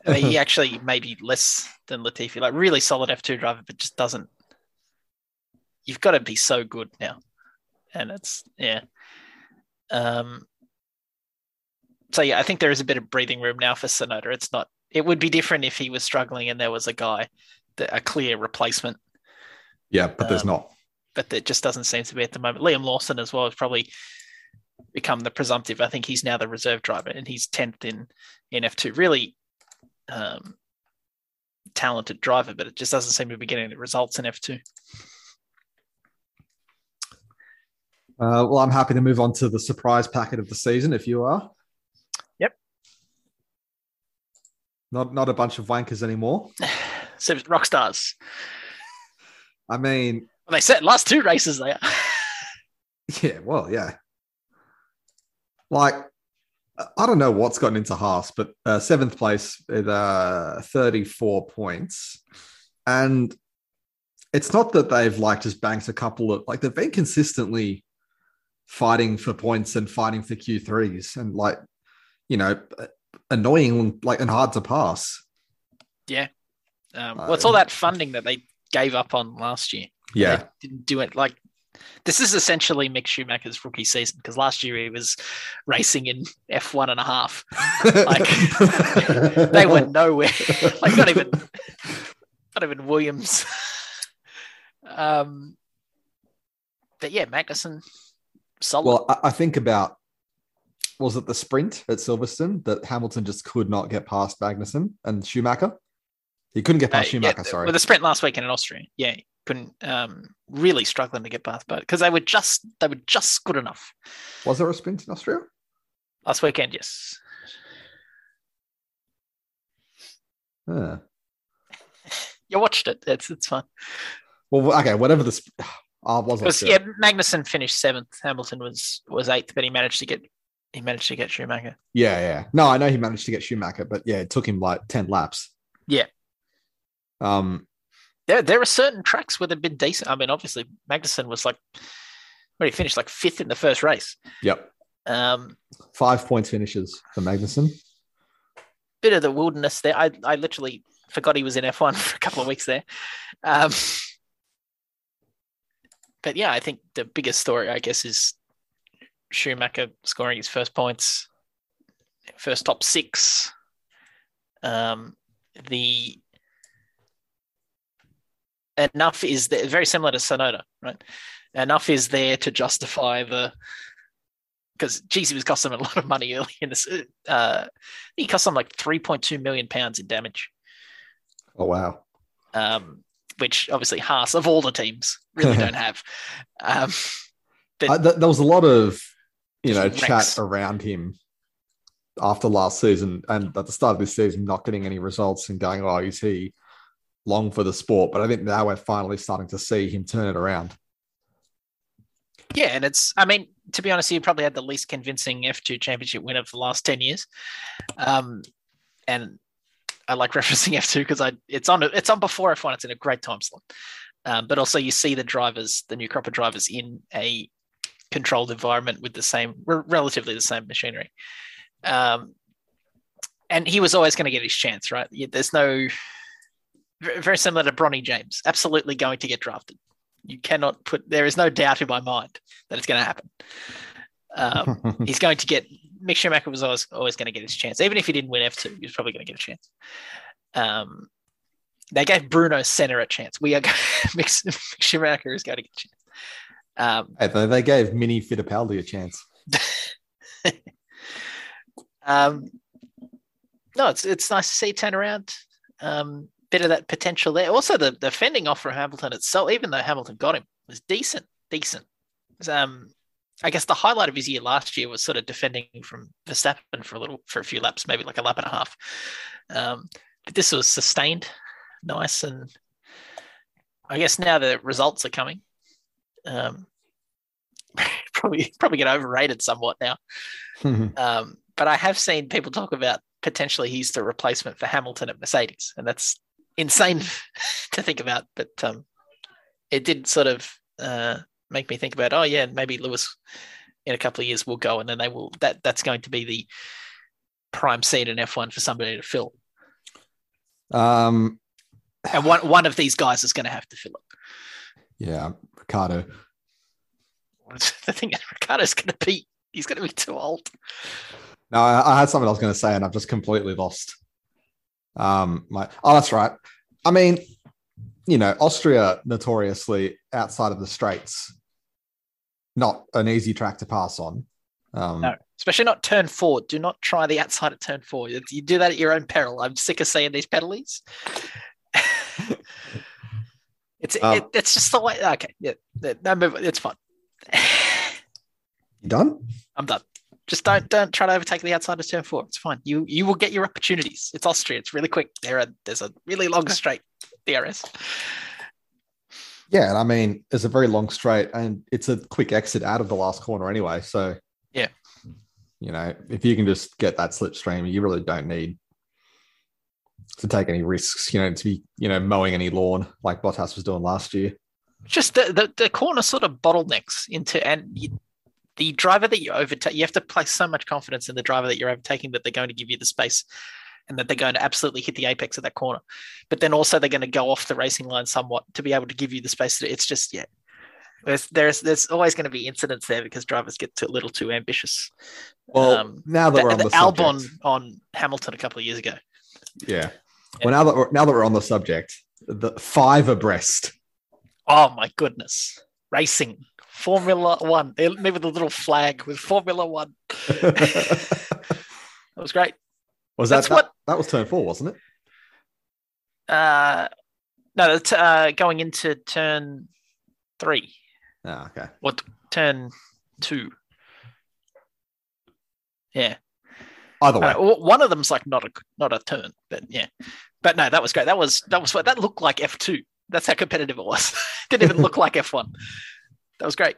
I mean, he actually maybe less than Latifi, like really solid F2 driver, but just doesn't. You've got to be so good now, and it's yeah. Um. So yeah, I think there is a bit of breathing room now for Tsunoda. It's not. It would be different if he was struggling and there was a guy, that, a clear replacement, Yeah, but there's Um, not. but there just doesn't seem to be at the moment. Liam Lawson as well has probably become the presumptive. I think he's now the reserve driver and he's tenth in in F two. Really um, talented driver, but it just doesn't seem to be getting the results in F two. Uh, well, I'm happy to move on to the surprise packet of the season if you are. Yep. Not not a bunch of wankers anymore. So rock stars. I mean, Well, they said last two races they are. yeah, well, yeah. Like, I don't know what's gotten into Haas, but uh, seventh place with uh, 34 points. And it's not that they've like just banked a couple of like they've been consistently fighting for points and fighting for Q3s and like, you know, annoying like and hard to pass. Yeah. Um, well, it's all that funding that they gave up on last year. Yeah. They didn't do it like this is essentially Mick Schumacher's rookie season because last year he was racing in F1 and a half. Like they went nowhere. like not even not even Williams. um but yeah, Magnussen solid. Well, I, I think about was it the sprint at Silverstone that Hamilton just could not get past Magnussen and Schumacher? He couldn't get Uh, past yeah, Schumacher, sorry. With the sprint last weekend in Austria. Yeah. Couldn't um really struggling to get past but because they were just they were just good enough. Was there a sprint in Austria? Last weekend, yes. Yeah. You watched it. It's it's fun. Well, okay, whatever the. Sp- I was Because yeah, Magnussen finished seventh. Hamilton was was eighth, but he managed to get he managed to get Schumacher. yeah, yeah. No, I know he managed to get Schumacher, but yeah, it took him like 10 laps. Yeah. Um, There there are certain tracks where they've been decent. I mean, obviously Magnussen was like where he finished like fifth in the first race. yep. Um, Five points finishes for Magnussen. bit of the wilderness there. I I literally forgot he was in F1 for a couple of weeks there. Um, but yeah, I think the biggest story, I guess, is Schumacher scoring his first points, first top six. Um, the enough is there, very similar to Tsunoda, right? Enough is there to justify the because geez, he was costing him a lot of money early in this. Uh, he cost him like 3.2 million pounds in damage, Oh, wow. um, which obviously Haas of all the teams really don't have. Um, but I, th- there was a lot of, you know, Just chat around him after last season and at the start of this season, not getting any results and going, oh, is he long for the sport? But I think now we're finally starting to see him turn it around. yeah, and it's I mean, to be honest, he probably had the least convincing F2 championship win of the last 10 years. Um, and I like referencing F2 because I it's on it's on before F1, it's in a great time slot. Um, but also you see the drivers, the new crop of drivers in a controlled environment with the same re- relatively the same machinery. Um, and he was always going to get his chance, right? There's no very similar to Bronny James, absolutely going to get drafted. You cannot put there is no doubt in my mind that it's going to happen. Um, he's going to get Mick Schumacher was always always going to get his chance, even if he didn't win F two, he was probably going to get a chance. Um, they gave Bruno Senna a chance. We are going, Mick, Mick Schumacher is going to get a chance. Um, Hey, they, gave Mini Fittipaldi a chance. um, no, it's it's nice to see turn around. Um, bit of that potential there. Also, the the fending off from Hamilton itself, even though Hamilton got him, was decent. Decent. Was, um, I guess the highlight of his year last year was sort of defending from Verstappen for a little for a few laps, maybe like a lap and a half. Um, but this was sustained, nice, and I guess now the results are coming. Um, probably probably get overrated somewhat now. Um, but I have seen people talk about potentially he's the replacement for Hamilton at Mercedes, and that's insane to think about. But um, it did sort of uh, make me think about, oh yeah, maybe Lewis in a couple of years will go, and then they will. That that's going to be the prime seat in F1 for somebody to fill, um, and one one of these guys is going to have to fill it. yeah, Ricciardo. The thing is, Ricciardo's going to be he's going to be too old. No, I, I had something I was going to say, and I've just completely lost. Um, my oh, that's right. I mean, you know, Austria notoriously outside of the straights, not an easy track to pass on. Um, No, especially not turn four. Do not try the outside of turn four. You you do that at your own peril. I'm sick of seeing these penalties. it's Um, it, it's just the way. Okay, yeah, no, move. It's fine. You done? I'm done. Just don't don't try to overtake the outside of turn four. It's fine. You you will get your opportunities. It's Austria. It's really quick. There are there's a really long straight DRS. Yeah, and I mean, it's a very long straight, and it's a quick exit out of the last corner anyway. So, Yeah. you know, if you can just get that slipstream, you really don't need to take any risks. You know, to be you know mowing any lawn like Bottas was doing last year. Just the the, the corner sort of bottlenecks into and. You, the driver that you overtake, you have to place so much confidence in the driver that you're overtaking that they're going to give you the space and that they're going to absolutely hit the apex of that corner. But then also they're going to go off the racing line somewhat to be able to give you the space. To, it's just yeah, there's there's there's always going to be incidents there because drivers get too, a little too ambitious. Well, Um, now that The, we're on the the Albon on Hamilton a couple of years ago. yeah. Well, now that we're, now that we're on the subject, the five abreast. Oh my goodness, racing. Formula One, maybe a little flag with Formula One. That was great. That, That's that what- that was turn four, wasn't it? Uh, no, uh, going into turn three. Ah, okay. What turn two? Yeah, Either way, Uh, one of them's like not a not a turn, but yeah. But no, that was great. That was that was what that looked like F two. That's how competitive it was. Didn't even look like F one. That was great.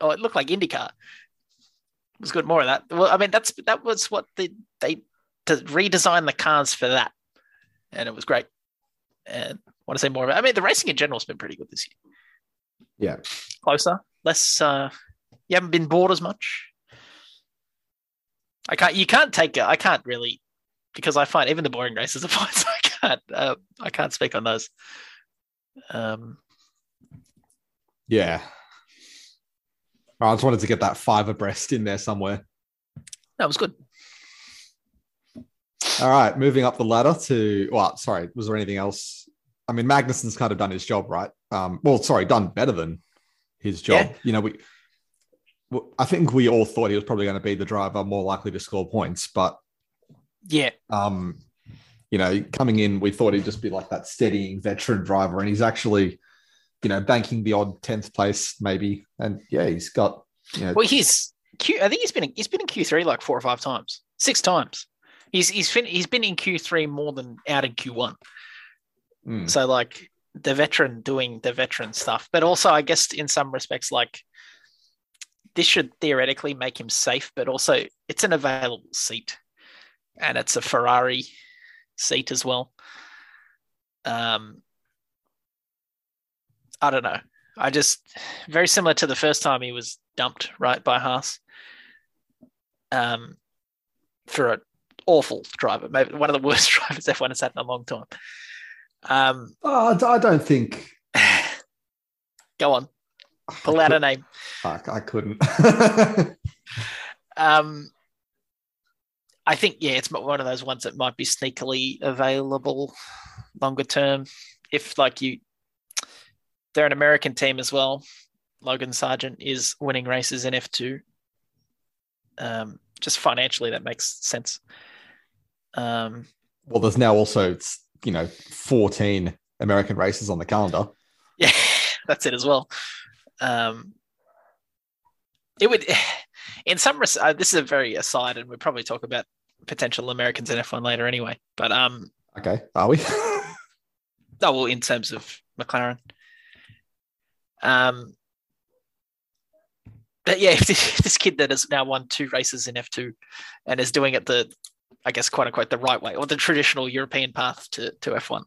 Oh, it looked like IndyCar. It was good. More of that. Well, I mean, that's that was what the, they to redesign the cars for that, and it was great. And want to say more of it. I mean, the racing in general has been pretty good this year. yeah. closer, less. Uh, you haven't been bored as much. I can't. You can't take. I can't really, because I find even the boring races are fine. So I can't. Uh, I can't speak on those. Um, Yeah. I just wanted to get that five abreast in there somewhere. that was good. All right, moving up the ladder to well, sorry, was there anything else? I mean, Magnussen's kind of done his job, right? Um, well, sorry, done better than his job. Yeah. You know, we I think we all thought he was probably going to be the driver more likely to score points, but Yeah, um, you know, coming in, we thought he'd just be like that steadying veteran driver, and he's actually, you know, banking the odd tenth place maybe, and yeah, he's got, you know, well, he's. Q, I think he's been. In, he's been in Q three like four or five times, six times. He's he's fin- he's been in Q three more than out in Q one. mm, So like the veteran doing the veteran stuff, but also I guess in some respects like this should theoretically make him safe, but also it's an available seat, and it's a Ferrari seat as well. Um, I don't know. I just very similar to the first time he was dumped right by Haas. Um, for an awful driver, maybe one of the worst drivers F1 has had in a long time. Um, oh, I don't think go on, pull out a name. I, I couldn't. Um, I think yeah, it's one of those ones that might be sneakily available longer term. If like you, they're an American team as well. Logan Sargent is winning races in F two. Um, just financially, that makes sense. Um, well, there's now also you know 14 American races on the calendar. yeah, that's it as well. Um, it would, in some res- uh, this is a very aside, and we'll probably talk about potential Americans in F1 later anyway. But um, Okay, are we? oh well, in terms of McLaren, um, but yeah, if this, this kid that has now won two races in F2 and is doing it the, I guess, quote unquote, the right way or the traditional European path to, to F1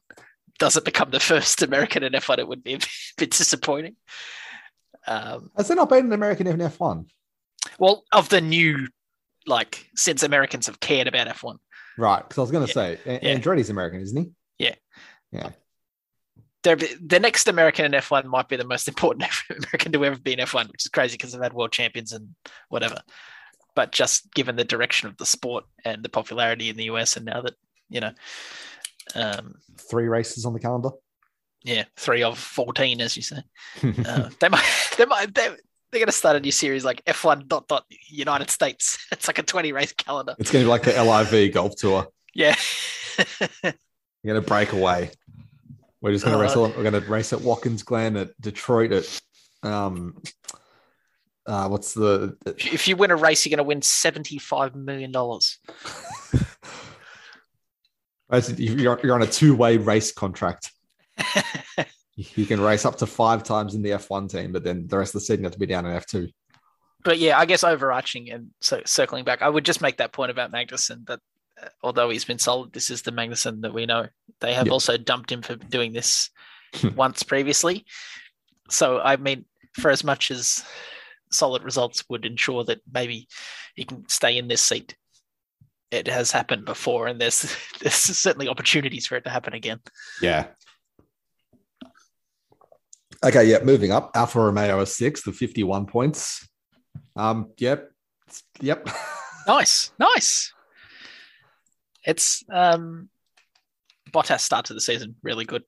doesn't become the first American in F1, it would be a bit disappointing. Um, Has there not been an American in F1? well, of the new, like, since Americans have cared about F1. Right, because I was going to Yeah. say Yeah. Andretti's American, isn't he? Yeah. Yeah. The next American in F1 might be the most important American to ever be in F1, which is crazy because they've had world champions and whatever. But just given the direction of the sport and the popularity in the US, and now that, you know, um, Three races on the calendar. yeah, three of 14, as you say, uh, they might, they might, they, they're going to start a new series like F1 dot dot United States. It's like a 20 race calendar. it's going to be like the LIV golf tour. Yeah. You're going to break away. We're just going to Uh, race. We're going to race at Watkins Glen, at Detroit, at um, uh, what's the? if you win a race, you're going to win $75 million. You're, you're on a two-way race contract. You can race up to five times in the F1 team, but then the rest of the season you have to be down in F2. but yeah, I guess overarching and so circling back, I would just make that point about Magnussen that uh, although he's been solid, this is the Magnussen that we know. They have Yeah. also dumped him for doing this once previously. So I mean, for as much as solid results would ensure that maybe he can stay in this seat, it has happened before, and there's there's certainly opportunities for it to happen again. Yeah. Okay, yeah, moving up. Alfa Romeo is sixth with 51 points. Um, yep. Yep. Nice, nice. It's um, Bottas start to the season really good,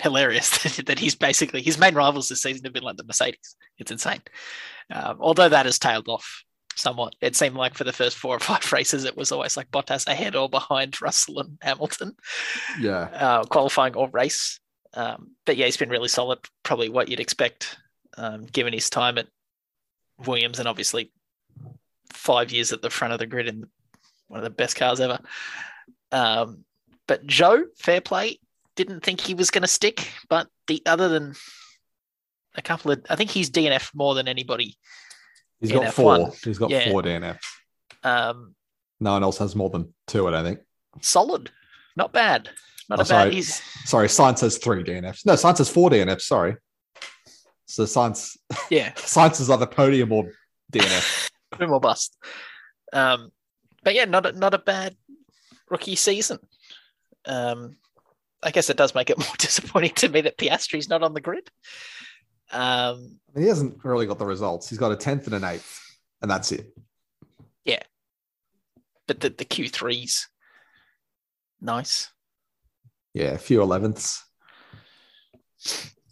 hilarious that he's basically his main rivals this season have been like the Mercedes. It's insane. Um, although that has tailed off somewhat. It seemed like for the first four or five races, it was always like Bottas ahead or behind Russell and Hamilton. Yeah. Uh, qualifying or race. Um, but yeah, he's been really solid. Probably what you'd expect, um, given his time at Williams and obviously five years at the front of the grid in one of the best cars ever. Um, but Zhou, fair play, didn't think he was going to stick. But the other than a couple of, I think he's DNF more than anybody. He's got F1. four. He's got Yeah. four DNFs. Um, No one else has more than two, I don't think. solid, not bad, not Oh, a bad. sorry. He's Sorry, Sainz has three DNFs. No, Sainz has four DNFs. Sorry. So Sainz, yeah, Sainz is either podium or DNF. boom or bust. Um, but yeah, not a, not a bad rookie season. Um, I guess it does make it more disappointing to me that Piastri's not on the grid. Um, he hasn't really got the results. He's got a tenth and an eighth, and that's it. Yeah, but the, the Q3's nice. Yeah, a few elevenths.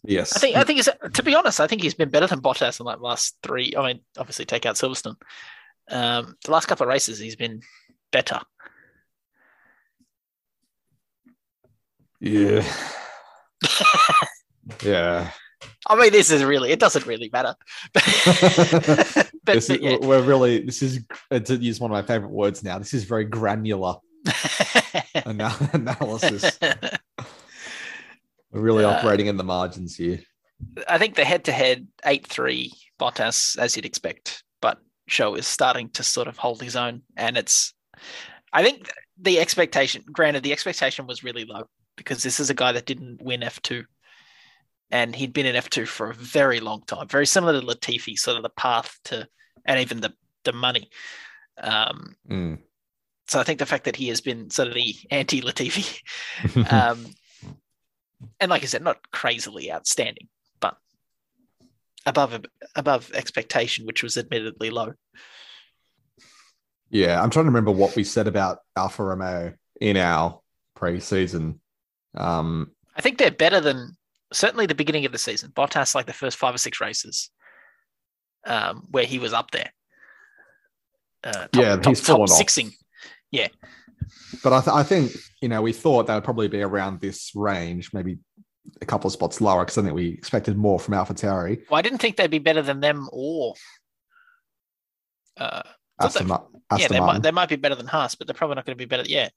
Yes, I think I think he's to be honest, I think he's been better than Bottas in like last three. I mean, obviously take out Silverstone. Um, the last couple of races, he's been better. Yeah. yeah. I mean, this is really it doesn't really matter. but, is, yeah. We're really, this is, to use one of my favorite words now, this is very granular analysis. We're really Uh, operating in the margins here. I think the head-to-head eight-three Bottas, as you'd expect, but Zhou is starting to sort of hold his own, and it's. I think the expectation, granted, the expectation was really low because this is a guy that didn't win F two, and he'd been in F two for a very long time, very similar to Latifi, sort of the path to, and even the the money. Um, Mm. so I think the fact that he has been sort of the anti Latifi um, and like I said, not crazily outstanding, but above above expectation, which was admittedly low. yeah, I'm trying to remember what we said about Alfa Romeo in our pre-season. Um, I think they're better than certainly the beginning of the season. Bottas, like the first five or six races, um, where he was up there. Uh, top, Yeah, top, he's top fallen off. sixing. Yeah. But I, th- I think you know we thought that would probably be around this range, maybe a couple of spots lower, because I think we expected more from Alpha Tauri. Well, I didn't think they'd be better than them or. Uh, Aston, they- Ma- yeah, they might they might be better than Haas, but they're probably not going to be better. Yeah,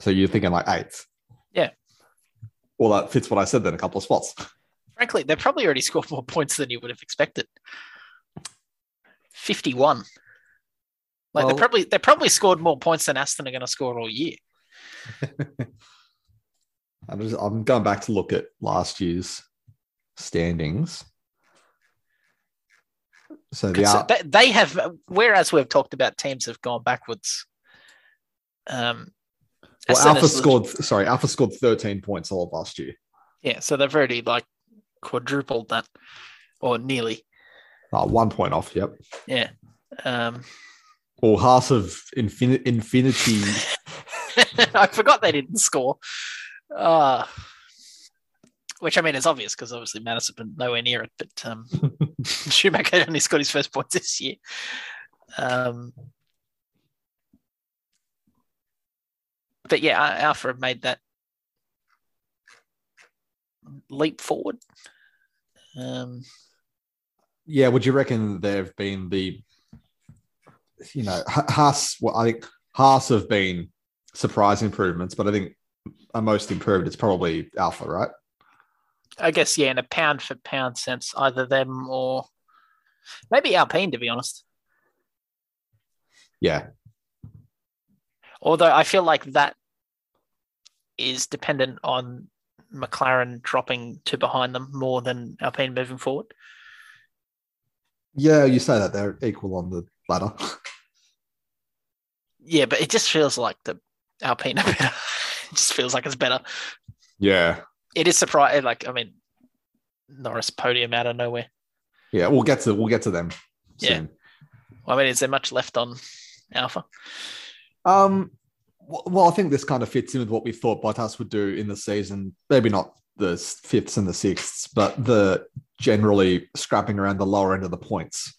So you're thinking like eighth? Yeah. Well, that fits what I said then. A couple of spots. frankly, they've probably already scored more points than you would have expected. Fifty-one. Like Well- they probably they probably scored more points than Aston are going to score all year. I'm, just, I'm going back to look at last year's standings. So the Consi- Al- they, they have, whereas we've talked about teams have gone backwards. Um, well, Alfa scored. Sorry, Alfa scored 13 points all of last year. Yeah, so they've already like quadrupled that, or nearly. Oh, one point off. Yep. Yeah. Um, Well, Haas of infin- Infinity. I forgot they didn't score. Uh, which I mean is obvious because obviously Madison been nowhere near it, but um, Schumacher only scored his first points this year. Um, but yeah, Al- Alfa have made that leap forward. Um, yeah, would you reckon they've been the, you know, Ha- Haas? Well, I think Haas have been surprise improvements, but I think a most improved it's probably Alfa, right? I guess yeah, in a pound for pound sense, either them or maybe Alpine, to be honest. Yeah, Although I feel like that is dependent on McLaren dropping to behind them more than Alpine moving forward. yeah. You say that they're equal on the ladder. Yeah, but it just feels like the Alpine are better. it just feels like it's better. Yeah. It is surprising. Eh, like, I mean, Norris podium out of nowhere. Yeah, we'll get to we'll get to them Yeah. soon. I mean, is there much left on Alfa? Um, well, I think this kind of fits in with what we thought Bottas would do in the season. Maybe not the fifths and the sixths, but the generally scrapping around the lower end of the points.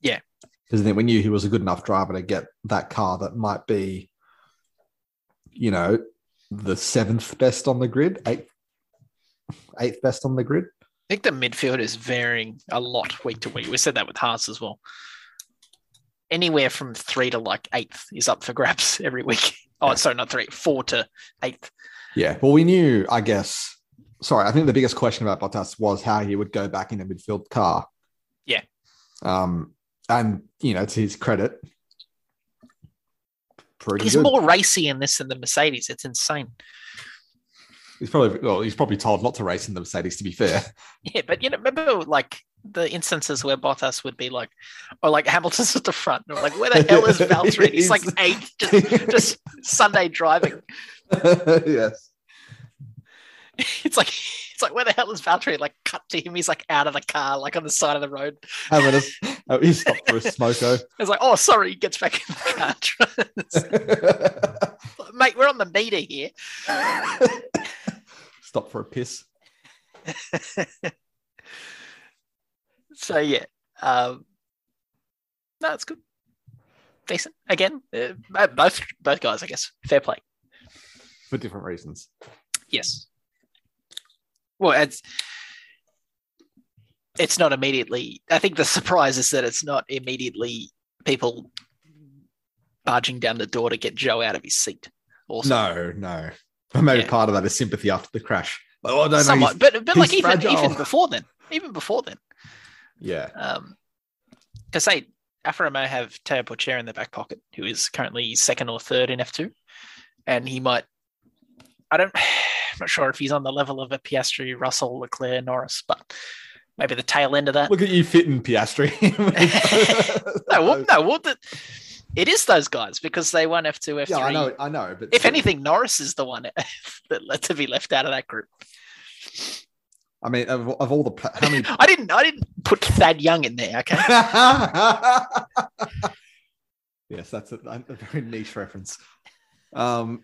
Yeah. because then we knew he was a good enough driver to get that car that might be, you know, the seventh best on the grid, eighth, eighth best on the grid. I think the midfield is varying a lot week to week. We said that with Haas as well. Anywhere from three to like eighth is up for grabs every week. Oh, Yeah. sorry, not three, four to eighth. Yeah. Well, we knew, I guess. Sorry, I think the biggest question about Bottas was how he would go back in a midfield car. Yeah. Um, and you know, to his credit, pretty He's good. more racy in this than the Mercedes. It's insane. he's probably well, he's probably told not to race in the Mercedes. To be fair, Yeah, but you know, remember like the instances where Bottas would be like, or like Hamilton's at the front, or like, where the hell is Valtteri? He's like eighth, just just Sunday driving. yes. It's like it's like where the hell is Valtteri? Like cut to him, he's like out of the car, like on the side of the road. Having a, oh, he stopped for a smoko. It's like, oh, sorry, he gets back in the car. Mate, we're on the meter here. Stop for a piss. So yeah, um, no, it's good, decent. Again, uh, both both guys, I guess, fair play. for different reasons. Yes. Well, it's it's not immediately. I think the surprise is that it's not immediately people barging down the door to get Zhou out of his seat. Also, No, no. Maybe Yeah. part of that is sympathy after the crash. Oh, I don't know. somewhat, he's- but but like even even before then, even before then, Yeah. um, because say Romeo have Théo Pourchaire in their back pocket, who is currently second or third in F two, and he might. I don't. I'm not sure if he's on the level of a Piastri, Russell, Leclerc, Norris, but maybe the tail end of that. Look at you fitting Piastri. no, well, no, well, the, it is those guys because they won F two, F three. Yeah, I know, I know. But If anything, Norris is the one that to be left out of that group. I mean, of, of all the how many I didn't. I didn't put Thad Young in there. Okay. yes, that's a, a very niche reference. Um,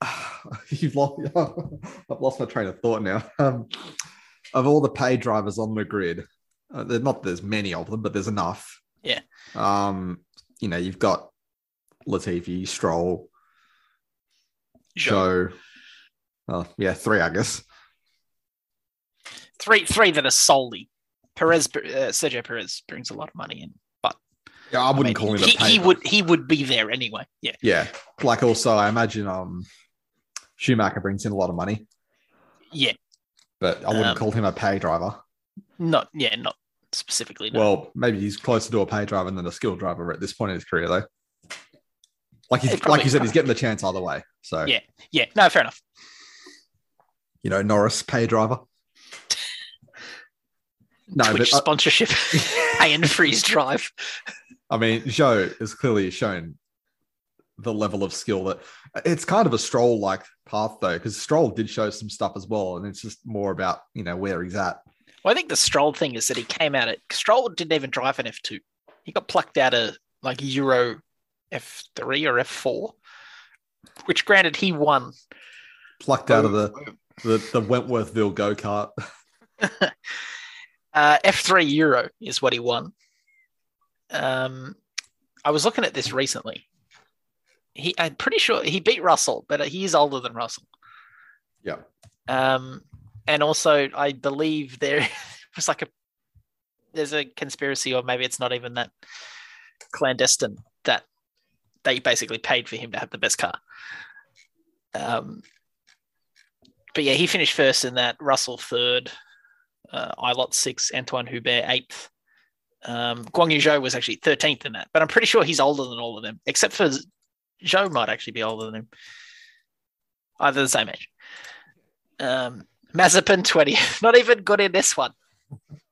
you've lost. I've lost my train of thought now. Um, of all the pay drivers on the grid, uh, not there's many of them, but there's enough. Yeah. Um, you know, you've got Latifi, Stroll, Zhou. Zhou. Oh, yeah, three, I guess. Three, three that are solely Perez. Uh, Sergio Perez brings a lot of money in, but Yeah, I I wouldn't mean, call him he, he would. He would be there anyway. Yeah. Yeah, like also, I imagine um, Schumacher brings in a lot of money, Yeah. but I wouldn't Um, call him a pay driver. Not. Yeah. Not specifically. No. Well, maybe he's closer to a pay driver than a skill driver at this point in his career, though. Like he's, probably- like you said, he's getting the chance either way. So Yeah. yeah. No. Fair enough. you know, Norris pay driver. No, Twitch but uh, sponsorship and freeze drive. I mean, Zhou has clearly shown the level of skill that it's kind of a stroll like path though, because Stroll did show some stuff as well, and it's just more about you know where he's at. Well, I think the Stroll thing is that he came out at Stroll didn't even drive an F two. He got plucked out of like Euro F three or F four, which granted he won. Plucked out of the the, the Wentworthville go kart. Uh, F three Euro is what he won. Um, I was looking at this recently. He, I'm pretty sure he beat Russell, but he is older than Russell. Yeah. Um, and also, I believe there was like a there's a conspiracy, or maybe it's not even that clandestine that they basically paid for him to have the best car. Um, but yeah, he finished first in that. Russell third, uh, Ilott sixth, Antoine Hubert eighth. Um, Guanyu Zhou was actually thirteenth in that, but I'm pretty sure he's older than all of them, except for Zhou might actually be older than him. Either the same age. Um, Mazepin 20. Not even good in this one.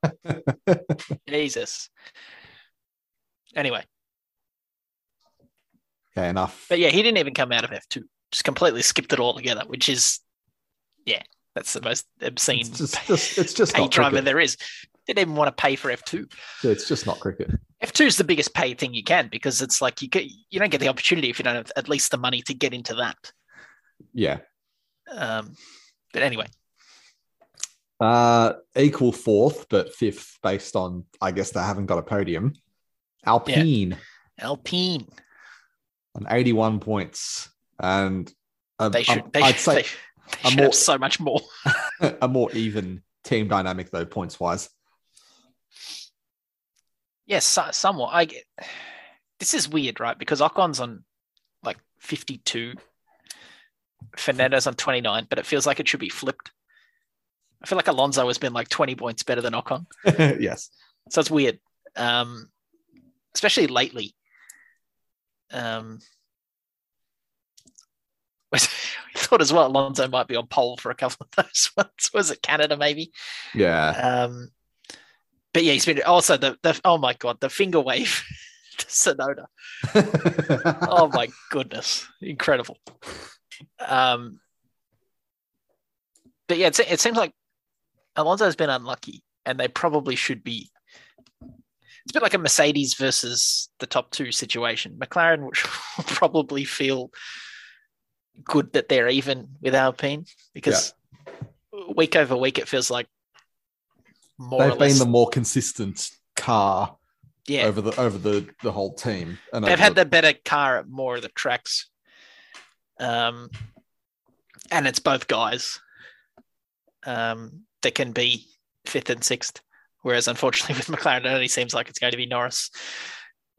Jesus. Anyway, Okay, enough. But yeah, he didn't even come out of F2. Just completely skipped it all together, which is, yeah, that's the most obscene It's just, just it's just pay driver there is. Didn't even want to pay for F2. It's just not cricket. F2 is the biggest paid thing you can because it's like you get, you don't get the opportunity if you don't have at least the money to get into that. Yeah. Um, but anyway, Uh, equal fourth, but fifth based on I guess they haven't got a podium. Alpine Alpine, on 81 points. And um, they should, um, they, I'd should, say they, they a more- so much more. a more even team dynamic though, points wise. Yes, so, somewhat. I get this is weird, right? Because Ocon's on like 52, Fernando's on 29, but it feels like it should be flipped. I feel like Alonso has been like 20 points better than Ocon. yes. So it's weird. Um, especially lately. Um thought as well Alonso might be on pole for a couple of those ones. Was it Canada maybe? Yeah. Um, but yeah, he's been also the, the oh my god, the finger wave to Tsunoda. Oh my goodness, incredible. Um, but yeah, it, it seems like Alonso's been unlucky, and they probably should be. It's a bit like a Mercedes versus the top two situation. McLaren will probably feel good that they're even with Alpine because week over week it feels like more They've less. been the more consistent car yeah, over the over the the whole team. And they've had the better car at more of the tracks. Um, and it's both guys. Um, that can be fifth and sixth. Whereas unfortunately with McLaren, it only seems like it's going to be Norris.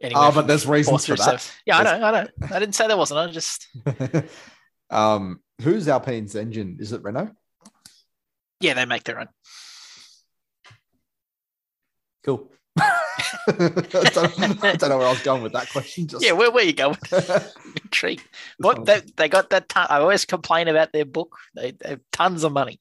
Anyway, Oh, but there's reasons for that. Yeah, I know, I know. I didn't say there wasn't. I just um, who's Alpine's engine? Is it Renault? yeah, they make their own. Cool. I, don't, I don't know where I was going with that question. Just Yeah, where where you going? Intrigued. What they, they got that ton, I always complain about their book. They, they have tons of money.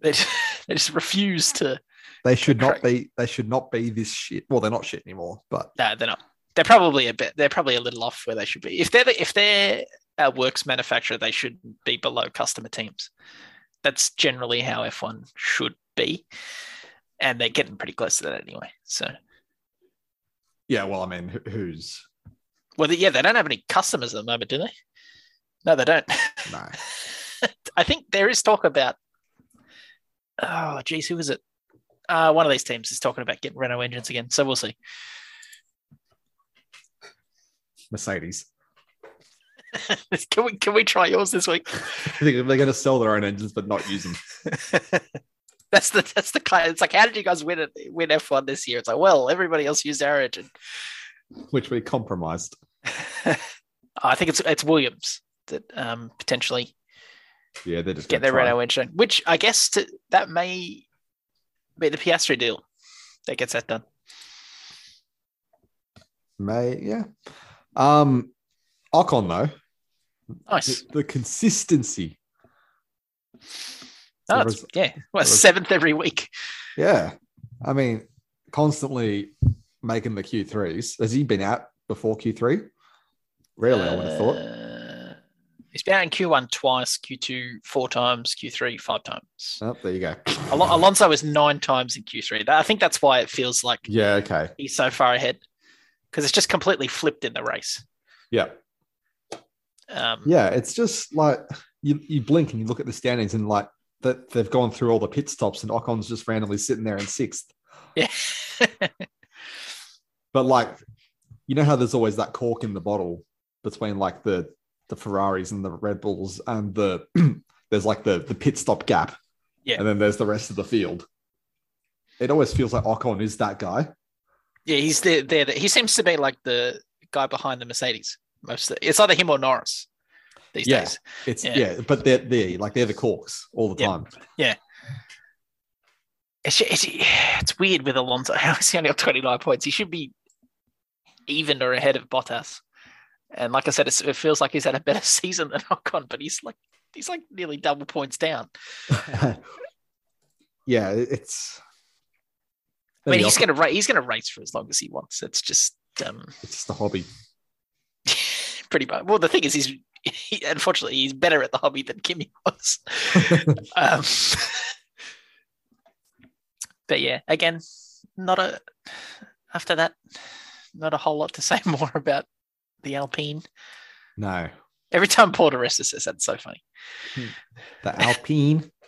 They, they just refuse to they should not be. They should not be this shit. Well, they're not shit anymore. But No, they're not. They're probably a bit. They're probably a little off where they should be. If they're the, if they're a works manufacturer, they should be below customer teams. That's generally how F1 should be, and they're getting pretty close to that anyway. So, yeah, well, I mean, who's well, yeah, they don't have any customers at the moment, do they? No, they don't. no? I think there is talk about. Oh, geez, who is it? Uh, one of these teams is talking about getting Renault engines again. So we'll see. Mercedes. can we can we try yours this week? I think they're going to sell their own engines but not use them. that's the that's the kind. It's like, how did you guys win it? Win F one this year? It's like, well, everybody else used our engine. which we compromised. I think it's it's Williams that um, potentially Yeah, they're just get their try. Renault engine, which I guess to, that may be the Piastri deal that gets that done. May yeah. Um, Ocon though, Nice. the, the consistency. Oh, was- yeah, well, was- seventh every week. Yeah, I mean, constantly making the Q threes. Has he been out before Q three? Really, I would have thought. Uh, He's been out in Q1 twice, Q2 four times, Q3 five times. Oh, there you go. Al- Alonso is nine times in Q3. That- I think that's why it feels like Yeah. Okay. he's so far ahead because it's just completely flipped in the race. Yeah. Um, Yeah. It's just like you, you blink and you look at the standings and like that they've gone through all the pit stops and Ocon's just randomly sitting there in sixth. yeah. But like, you know how there's always that cork in the bottle between like the the Ferraris and the Red Bulls and the there's like the the pit stop gap. Yeah. And then there's the rest of the field. It always feels like Ocon is that guy. yeah, he's there. there. He seems to be like the guy behind the Mercedes. Most of the, it's either him or Norris these Yeah. days. It's Yeah. yeah, but they're they're like they're the corks all the Yeah. time. It's, it's it's weird with Alonso. How is he only got 29 points? He should be even or ahead of Bottas. And like I said, it's, it feels like he's had a better season than Ocon, but he's like he's like nearly double points down. yeah, it's I mean, he's Ocon- gonna ra- he's gonna race for as long as he wants. It's just um, it's just a hobby. Pretty much. Well, the thing is, he's he, unfortunately he's better at the hobby than Kimi was. um, but yeah, again, not a after that, not a whole lot to say more about the Alpine. no, Every time Paul di Resta says that's so funny. the Alpine.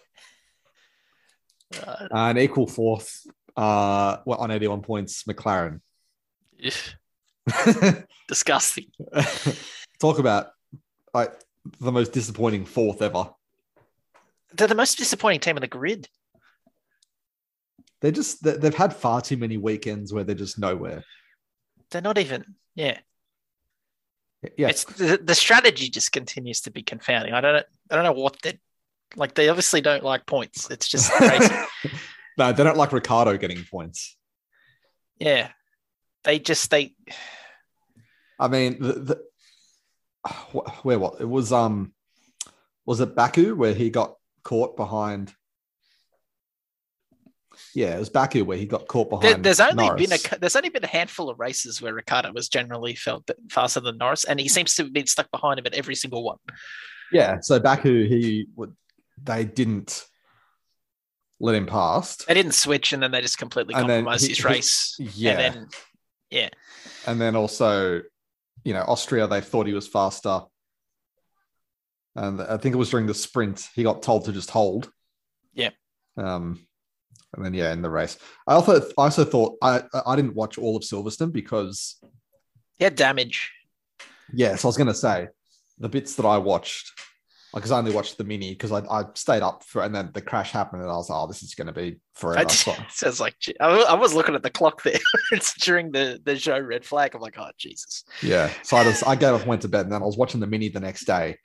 Uh, Uh, an equal fourth uh, well, on 81 points, McLaren. disgusting. Talk about like the most disappointing fourth ever. They're the most disappointing team on the grid. They're just they- they've had far too many weekends where they're just nowhere. They're not even. Yeah, Yeah, it's the, the strategy just continues to be confounding. I don't know. I don't know what they like. They obviously don't like points. It's just crazy. no, they don't like Ricciardo getting points. yeah, they just they. I mean, the, the where what it was um was it Baku where he got caught behind. Yeah, it was Baku where he got caught behind. There, there's only Norris. been a there's only been a handful of races where Ricciardo was generally felt faster than Norris, and he seems to have been stuck behind him at every single one. yeah. So Baku, he would they didn't let him past, They didn't switch, and then they just completely And compromised he- his he- race. yeah, And then, yeah, and then also, you know, Austria they thought he was faster, and I think it was during the sprint he got told to just hold. Yeah. Um, and then yeah, in the race, I also I also thought I I didn't watch all of Silverstone because he had damage. yes, I was gonna say the bits that I watched. Because I only watched the mini because I, I stayed up for and then the crash happened and I was like, oh, this is going to be forever. I So- sounds like I I was looking at the clock there. it's during the the show Red Flag. I'm like, oh Jesus. Yeah. So I just I gave up, went to bed, and then I was watching the mini the next day.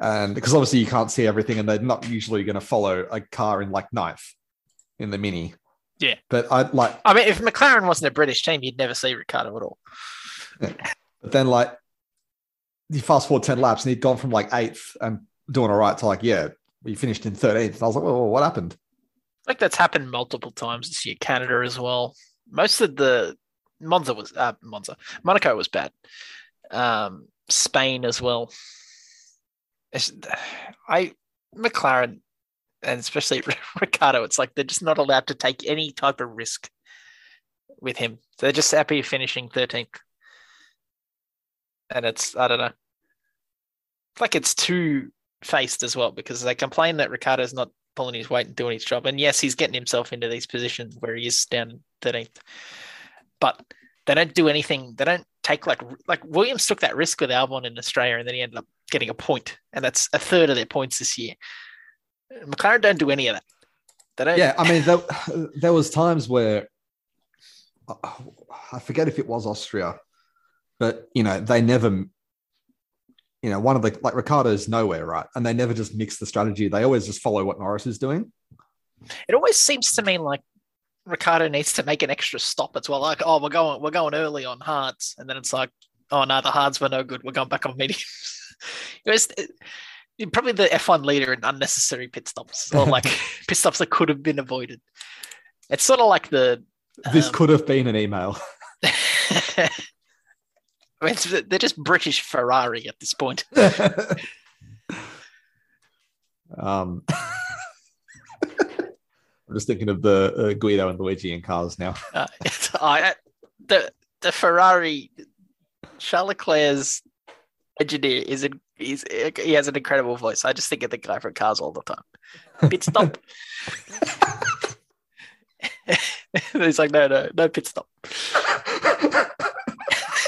And because obviously you can't see everything, and they're not usually going to follow a car in like ninth in the mini. Yeah. But I like, I mean, if McLaren wasn't a British team, you'd never see Ricciardo at all. but then like you fast forward 10 laps and he'd gone from like eighth and doing all right to like, yeah, we finished in 13th. And I was like, well, what happened? Like that's happened multiple times this year. Canada as well. Most of the Monza was uh, Monza. Monaco was bad. Um, Spain as well. It's, I McLaren and especially Ricciardo. It's like they're just not allowed to take any type of risk with him. They're just happy finishing thirteenth, and it's I don't know. Like it's too faced as well because they complain that Ricciardo's not pulling his weight and doing his job. And yes, he's getting himself into these positions where he is down 13th. But they don't do anything. They don't take like like Williams took that risk with Albon in Australia and then he ended up getting a point, and that's a third of their points this year. McLaren don't do any of that. They don't. Yeah. I mean, there, there was times where I forget if it was Austria, but you know, they never, you know, one of the like Ricciardo's nowhere, right? And they never just mix the strategy. They always just follow what Norris is doing. It always seems to me like Ricciardo needs to make an extra stop as well. Like, oh, we're going, we're going early on hards, and then it's like, oh no, the hards were no good. We're going back on mediums. it was it- probably the F1 leader in unnecessary pit stops, or like pit stops that could have been avoided. It's sort of like the. This um, could have been an email. I mean, they're just British Ferrari at this point. um, I'm just thinking of the uh, Guido and Luigi in cars now. Uh, I, the the Ferrari Charles Leclerc's engineer is in, he's, he has an incredible voice. I just think of the guy from Cars all the time. Pit stop. he's like, no, no, no pit stop.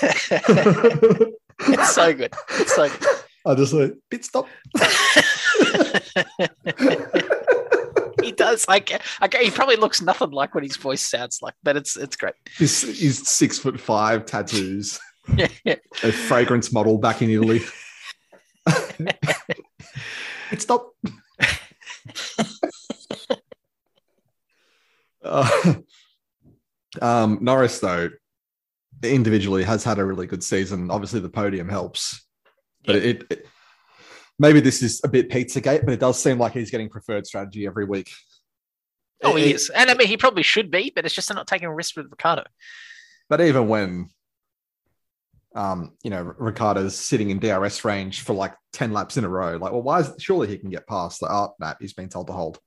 it's so good. It's so good. I just like pit stop. he does. Like, okay, he probably looks nothing like what his voice sounds like, but it's it's great. He's, he's six foot five, tattoos, Yeah, a fragrance model back in Italy. pit stop. Uh, um, Norris, though, individually has had a really good season. Obviously, the podium helps, but it, it maybe this is a bit Pizzagate, but it does seem like he's getting preferred strategy every week. Oh, he is, and I mean, he probably should be, but it's just they're not taking a risk with Ricciardo. But even when, um, you know, Ricciardo's sitting in DRS range for like 10 laps in a row. Like, well, why is surely he can get past? Like, oh, no, he's been told to hold.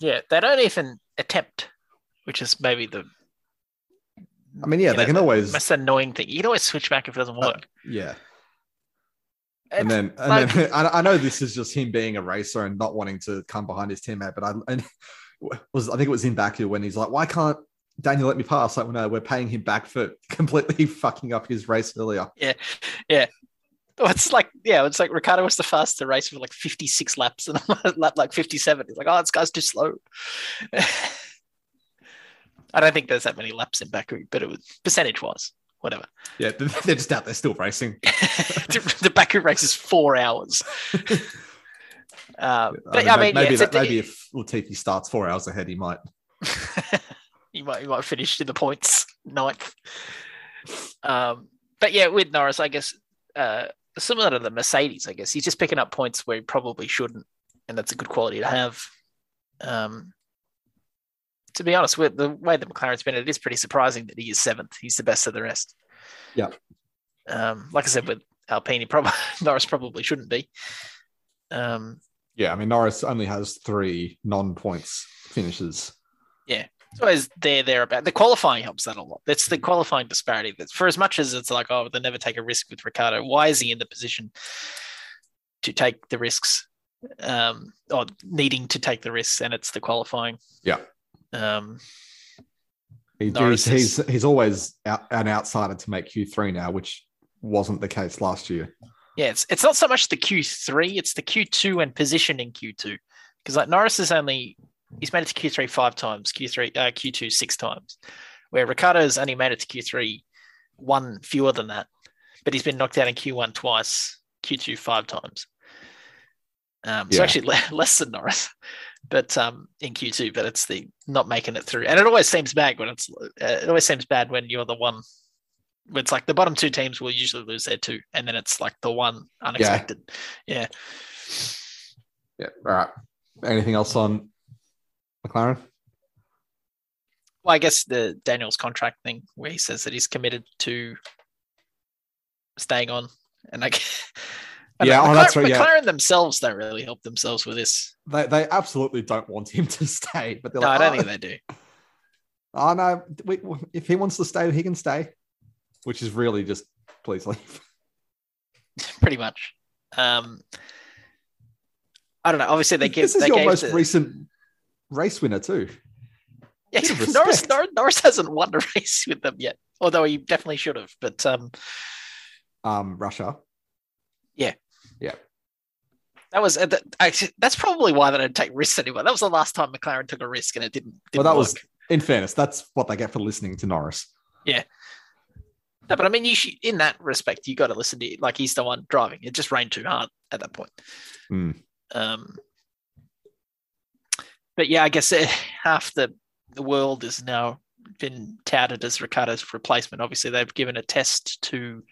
Yeah, they don't even attempt, which is maybe the I mean, yeah, you they know, can the always, most annoying thing. You can always switch back if it doesn't Uh, work. yeah. And then, and like- then I, I know this is just him being a racer and not wanting to come behind his teammate, but I and was I think it was in Baku when he's like, why can't Daniel let me pass? Like, well, no, we're paying him back for completely fucking up his race earlier. Yeah, yeah. Well, it's like, yeah, it's like Ricciardo was the fastest to race for like 56 laps and I'm lap like 57. He's like, oh, this guy's too slow. I don't think there's that many laps in Baku, but it was percentage wise, whatever. Yeah, they're just out there still racing. the Baku race is four hours. Um, but I I mean, mean, maybe yeah, that, a- maybe if Latifi starts four hours ahead, he might. he might you might finish in the points ninth. Um, but yeah, with Norris, I guess uh, similar to the Mercedes, I guess he's just picking up points where he probably shouldn't, and that's a good quality to have. Um, to be honest, with the way that McLaren's been, it is pretty surprising that he is seventh. He's the best of the rest. Yeah. Um, like I said, with Alpine, probably Norris probably shouldn't be. Um, Yeah, I mean Norris only has three non-points finishes. Yeah, it's always there, there about the qualifying helps that a lot. That's the qualifying disparity. That's for as much as it's like, oh, they never take a risk with Ricciardo. Why is he in the position to take the risks, um, or needing to take the risks? And it's the qualifying. Yeah. Um, He, he's, he's he's always out, an outsider to make Q three now, which wasn't the case last year. yeah, it's it's not so much the Q three, it's the Q two and position in Q two. Because like Norris is only he's made it to Q three five times, Q three uh, Q two six times, where Ricciardo's only made it to Q three one fewer than that, but he's been knocked out in Q one twice, Q two five times. Um, so actually le- less than Norris, but um, in Q two, but it's the not making it through, and it always seems bad when it's uh, it always seems bad when you're the one. When it's like the bottom two teams will usually lose their two, and then it's like the one unexpected. Yeah. Yeah. All right. Anything else on McLaren? Well, I guess the Daniel's contract thing where he says that he's committed to staying on, and like, I Yeah, know, oh, McLaren, that's right, yeah. McLaren themselves don't really help themselves with this. They they absolutely don't want him to stay, but they're No, I don't oh, think they do. oh no, we, if he wants to stay, he can stay. Which is really just please leave. Pretty much. Um, I don't know. Obviously, they give. this is they your most the- recent race winner too. Yeah, Norris. Norris, Norris hasn't won a race with them yet, although he definitely should have. But um, Um, Russia. That was uh, that, actually, that's probably why they don't take risks anymore. That was the last time McLaren took a risk and it didn't. Well, didn't that work. was in fairness. That's what they get for listening to Norris. Yeah. No, but I mean, you should, in that respect, you got to listen to like he's the one driving. It just rained too hard at that point. Hmm. Um, but yeah, I guess uh, half the the world has now been touted as Ricciardo's replacement. Obviously, they've given a test to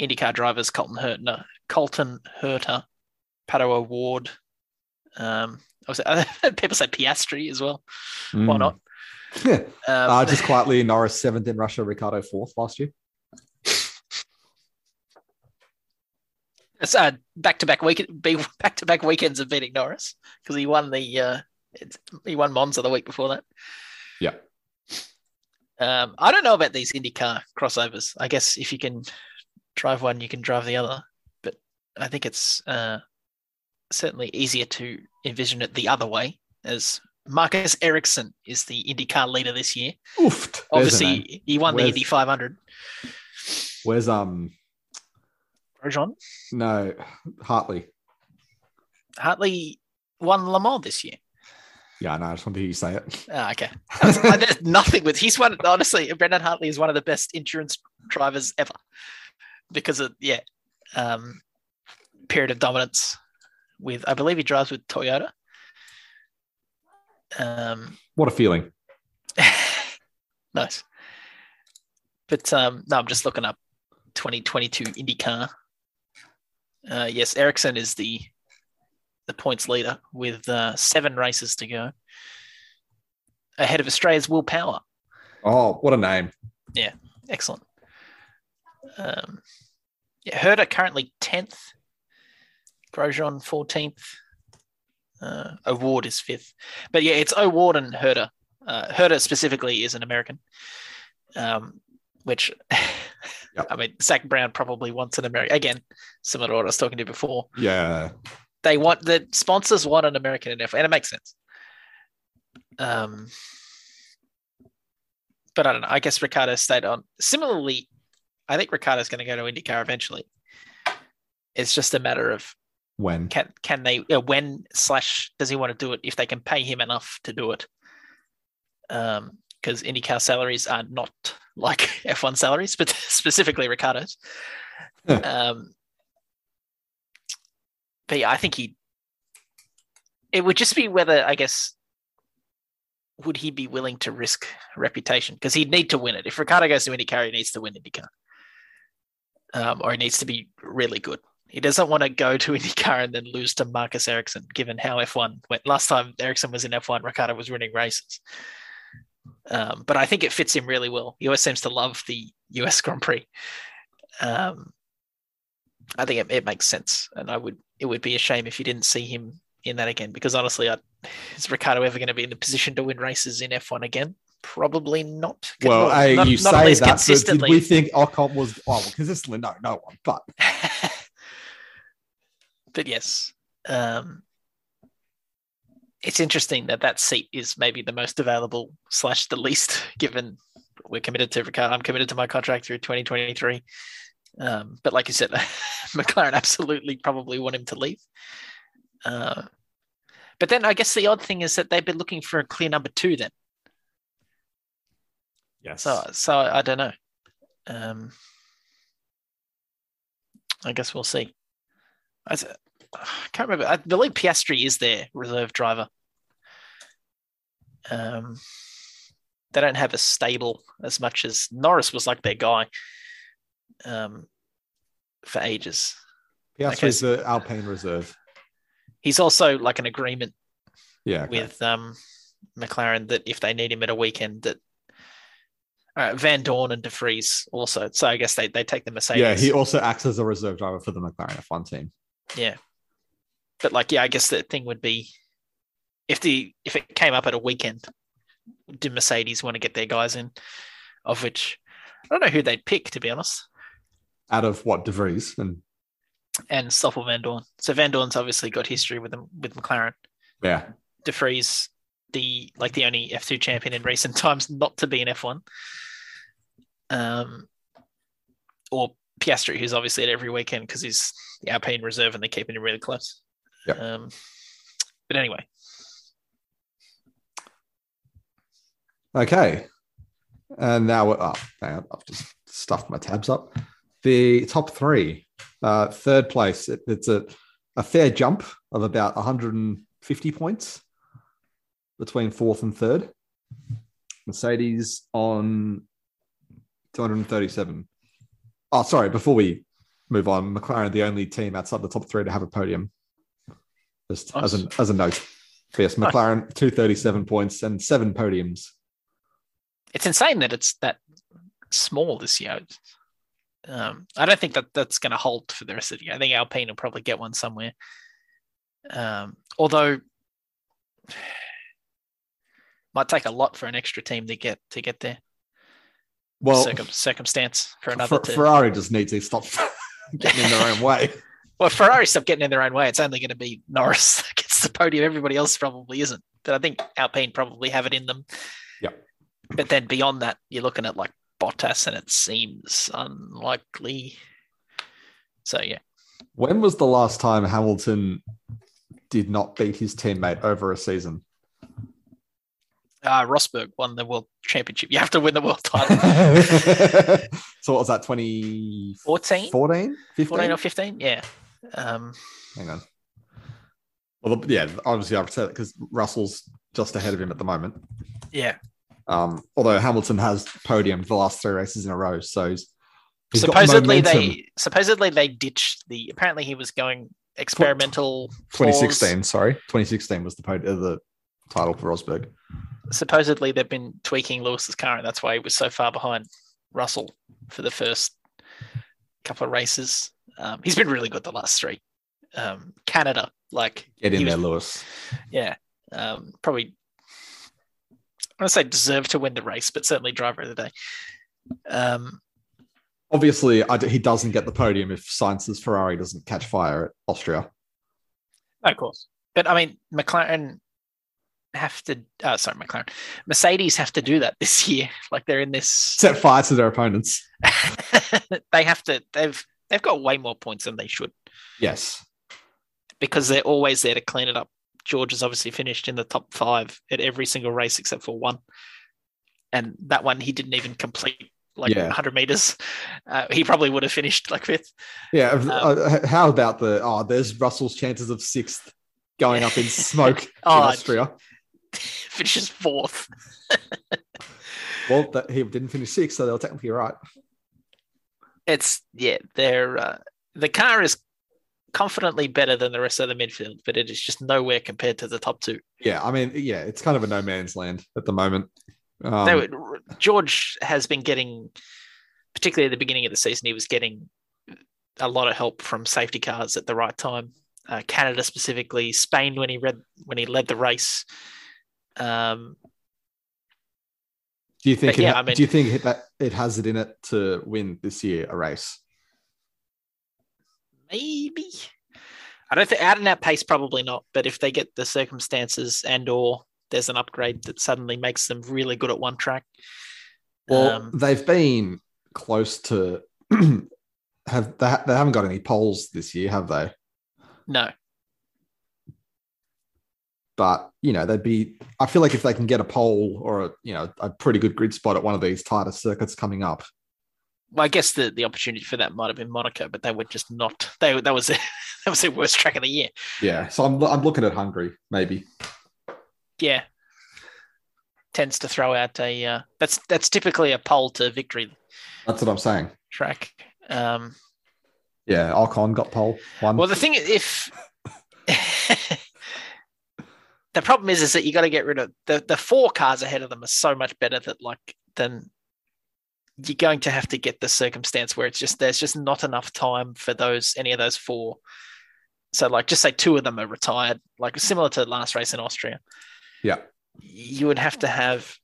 IndyCar drivers Colton Herta, Colton Herta, Pato O'Ward. Um, people say Piastri as well. Why Mm. not? Yeah. Um, Uh, just quietly, Norris seventh in Russia, Ricciardo fourth last year. It's uh, back-to-back week, back-to-back weekends of beating Norris because he won the uh, he won Monza the week before that. Yeah. Um, I don't know about these IndyCar crossovers. I guess if you can drive one, you can drive the other. But I think it's uh, certainly easier to envision it the other way, as Marcus Ericsson is the IndyCar leader this year. Oofed. There's a name. Obviously, he won the Where's- Indy 500. Where's um Grosjean no Hartley? Hartley won Le Mans this year. Yeah, no, I just wanted to hear you say it. Ah, okay. Uh, There's nothing with he's one honestly, Brendan Hartley is one of the best endurance drivers ever. Because of yeah. Um period of dominance with I believe he drives with Toyota. Um What a feeling. nice. But um no, I'm just looking up 2022 IndyCar. Uh yes, Ericsson is the the points leader with uh, seven races to go. Ahead of Australia's Will Power. Oh, what a name. Yeah, excellent. Um, yeah, Herta currently tenth. Grosjean fourteenth. Uh, O'Ward is fifth, but yeah, it's O'Ward and Herta. Uh, Herta specifically is an American, um, which Yep. I mean, Zak Brown probably wants an American again, similar to what I was talking to before. Yeah. They want the sponsors want an American in F1, and it makes sense. Um, but I don't know. I guess Ricciardo stayed on. Similarly, I think Ricciardo's going to go to IndyCar eventually. It's just a matter of When? can can they uh, when slash does he want to do it if they can pay him enough to do it? Um, because IndyCar salaries are not like F1 salaries, but specifically Ricciardo's. Um, but yeah, I think he. It would just be whether I guess would he be willing to risk reputation because he'd need to win it. If Ricciardo goes to IndyCar, he needs to win IndyCar, um, or he needs to be really good. He doesn't want to go to IndyCar and then lose to Marcus Ericsson, given how F1 went. Last time Ericsson was in F1, Ricciardo was winning races. Um, but I think it fits him really well. He always seems to love the US Grand Prix. Um, I think it, it makes sense, and I would. It would be a shame if you didn't see him in that again, because honestly, I, is Ricciardo ever going to be in the position to win races in F1 again? Probably not. Well, Not- hey, not- you not say least that, but did consistently. we think Ocon was? Oh, well, consistently, no, no one. But but yes, um, it's interesting that that seat is maybe the most available slash the least, given we're committed to Ricciardo. I'm committed to my contract through 2023. Um, but like you said, McLaren absolutely probably want him to leave. Uh, but then I guess the odd thing is that they've been looking for a clear number two. Then, yes, so so I don't know. Um, I guess we'll see. I can't remember. I believe Piastri is their reserve driver. Um, they don't have a stable as much as Norris was like their guy um, for ages. Piastri's the Alpine reserve. He's also like an agreement Yeah, okay. with um, McLaren that if they need him at a weekend, that uh, Vandoorne and De Vries also. So I guess they, they take the Mercedes. yeah. He also acts as a reserve driver for the McLaren F1 team. Yeah. But like, yeah, I guess the thing would be if the if it came up at a weekend, do Mercedes want to get their guys in? Of which I don't know who they'd pick to be honest. Out of what De Vries and And Stoffel Vandoorne. So Vandoorne's obviously got history with them with McLaren. yeah, De Vries, the like the only F2 champion in recent times not to be in F1. Um or Piastri, who's obviously at every weekend because he's the Alpine reserve and they're keeping him really close. Yep. Um, but anyway, Okay. And now we're up. on, I've just stuffed my tabs up. The top three. Uh, third place. It, it's a, a fair jump of about 150 points between fourth and third. Mercedes on 237. Oh, sorry. Before we move on, McLaren, the only team outside the top three to have a podium. Just as, an, as a note. But yes, Nice. McLaren, 237 points and seven podiums. it's insane that it's that small this year. Um, I don't think that that's going to hold for the rest of the year. I think Alpine will probably get one somewhere. Um, although might take a lot for an extra team to get to get there. Well, Circum- circumstance for another to Ferrari just needs to stop getting in their own way. Well, Ferrari stop getting in their own way, it's only going to be Norris that gets the podium. Everybody else probably isn't. But I think Alpine probably have it in them. Yeah. But then beyond that, you're looking at like Bottas, and it seems unlikely. So yeah, When was the last time Hamilton did not beat his teammate over a season? Uh, Rosberg won the world championship. You have to win the world title. so what was that, 2014? 14? 14? 15? 14 or 15? Yeah. Um, Hang on. Well, yeah, obviously I've said it because Russell's just ahead of him at the moment. yeah. Um, although Hamilton has podiumed the last three races in a row, so he's, he's got supposedly they supposedly they ditched the. Apparently he was going experimental. 2016, sorry, 2016 was the pod- uh, the title for Rosberg. supposedly they've been tweaking Lewis's car, and that's why he was so far behind Russell for the first couple of races. Um, he's been really good the last three. Um, Canada, like Get in he there, Lewis. yeah, um, probably. I want to say deserve to win the race, but certainly driver of the day. Um, Obviously, I d- he doesn't get the podium if Sainz's Ferrari doesn't catch fire at Austria. of course, but I mean, McLaren have to. Uh, sorry, McLaren, Mercedes have to do that this year. Like they're in this. Set fire to their opponents. they have to. They've they've got way more points than they should Yes. because they're always there to clean it up. George has obviously finished in the top five at every single race except for one, and that one he didn't even complete like Yeah. 100 meters. Uh, he probably would have finished like fifth. Yeah. Um, uh, how about the oh? There's Russell's chances of sixth going up in smoke in Oh, Austria. finishes fourth. Well, that, he didn't finish sixth, so they were technically right. It's yeah, they're uh, the car is confidently better than the rest of the midfield, but it is just nowhere compared to the top two. Yeah, I mean, yeah, it's kind of a no man's land at the moment. Um, They were- George has been getting, particularly at the beginning of the season, he was getting a lot of help from safety cars at the right time. Uh, Canada specifically, Spain when he read when he led the race. Um, do you think? it yeah, I mean- do you think that it has it in it to win this year a race? maybe I don't think out and out pace probably not, but if they get the circumstances and or there's an upgrade that suddenly makes them really good at one track. Well, um, they've been close to have they, they haven't got any poles this year, have they? no, But you know, they'd be. I feel like if they can get a pole or a you know a pretty good grid spot at one of these tighter circuits coming up, well, I guess the, the opportunity for that might have been Monaco, but they were just not. They that was that was their worst track of the year. yeah. So I'm I'm looking at Hungary maybe. Yeah, tends to throw out a. Uh, that's that's typically a pole to victory That's what I'm saying. track. Um, Yeah, Ocon got pole one. well, the thing is, if the problem is, is that you got to get rid of the the four cars ahead of them are so much better that like than you're going to have to get the circumstance where it's just there's just not enough time for those any of those four. So like just say two of them are retired, like similar to last race in Austria. Yeah. You would have to have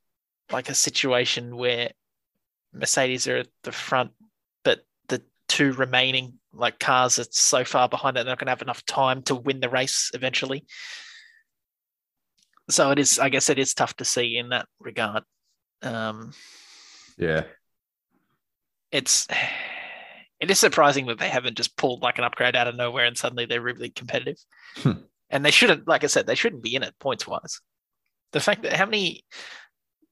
like a situation where Mercedes are at the front, but the two remaining like cars are so far behind that they're not going to have enough time to win the race eventually. So it is, I guess, it is tough to see in that regard. Um, yeah. it's it is surprising that they haven't just pulled like an upgrade out of nowhere and suddenly they're really competitive. Hmm. and they shouldn't, like I said, they shouldn't be in it points wise. The fact that how many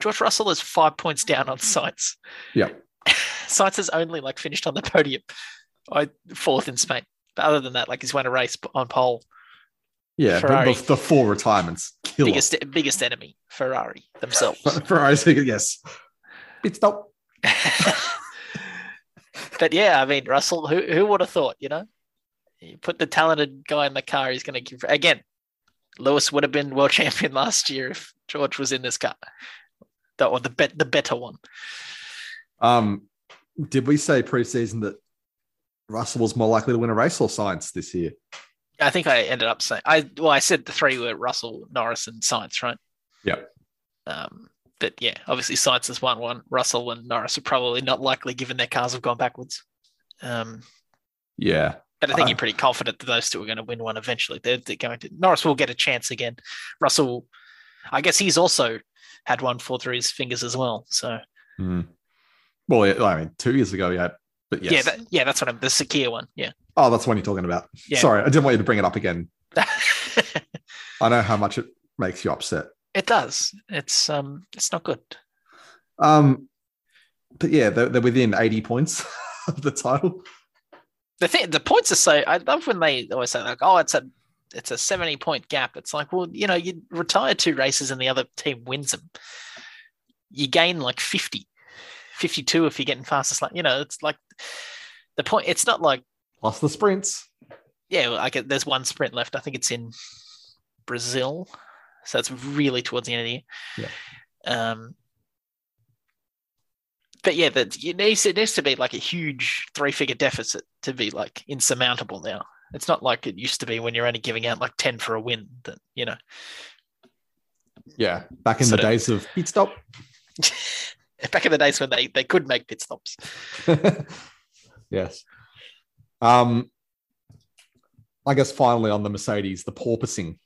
George Russell is five points down on Sainz. Yeah. Sainz has only like finished on the podium, I fourth in Spain. But other than that, like he's won a race on pole. Yeah, Ferrari. the, the four retirements Biggest biggest enemy, Ferrari themselves. Ferrari, yes. Pit stop. but yeah, I mean, Russell, who who would have thought, you know? You put the talented guy in the car, he's going to give again. Lewis would have been world champion last year if George was in this car, the, or the bet the better one. Um, did we say preseason that Russell was more likely to win a race or Sainz this year? I think I ended up saying I well, I said the three were Russell, Norris, and Sainz, right? Yeah. Um, but yeah, obviously Sainz has won one. Russell and Norris are probably not likely, given their cars have gone backwards. Um, Yeah. But I think Uh, you're pretty confident that those two are going to win one eventually. They're, they're going to. Norris will get a chance again. Russell, I guess he's also had one fall through his fingers as well. So Hmm. Well, I mean, two years ago, yeah. But yes. yeah, that, yeah, that's what I'm. The Sakhir one, yeah. oh, that's the one you're talking about. Yeah. Sorry, I didn't want you to bring it up again. I know how much it makes you upset. it does. It's um, it's not good. Um, but yeah, they're, they're within 80 points of the title. The thing, the points are so. I love when they always say like, oh, it's a. It's a 70 point gap. It's like, well, you know, you retire two races and the other team wins them. You gain like 50, 52 if you're getting fastest lap. You know, it's like the point. It's not like Plus the sprints. yeah, get there's one sprint left. I think it's in Brazil, so it's really towards the end of the year. Um, but yeah, that it needs it needs to be like a huge three figure deficit to be like insurmountable now. It's not like it used to be when you're only giving out like ten for a win. That you know, Yeah, back in the days of pit stop. back in the days when they they could make pit stops. yes. Um, I guess finally on the Mercedes, the porpoising.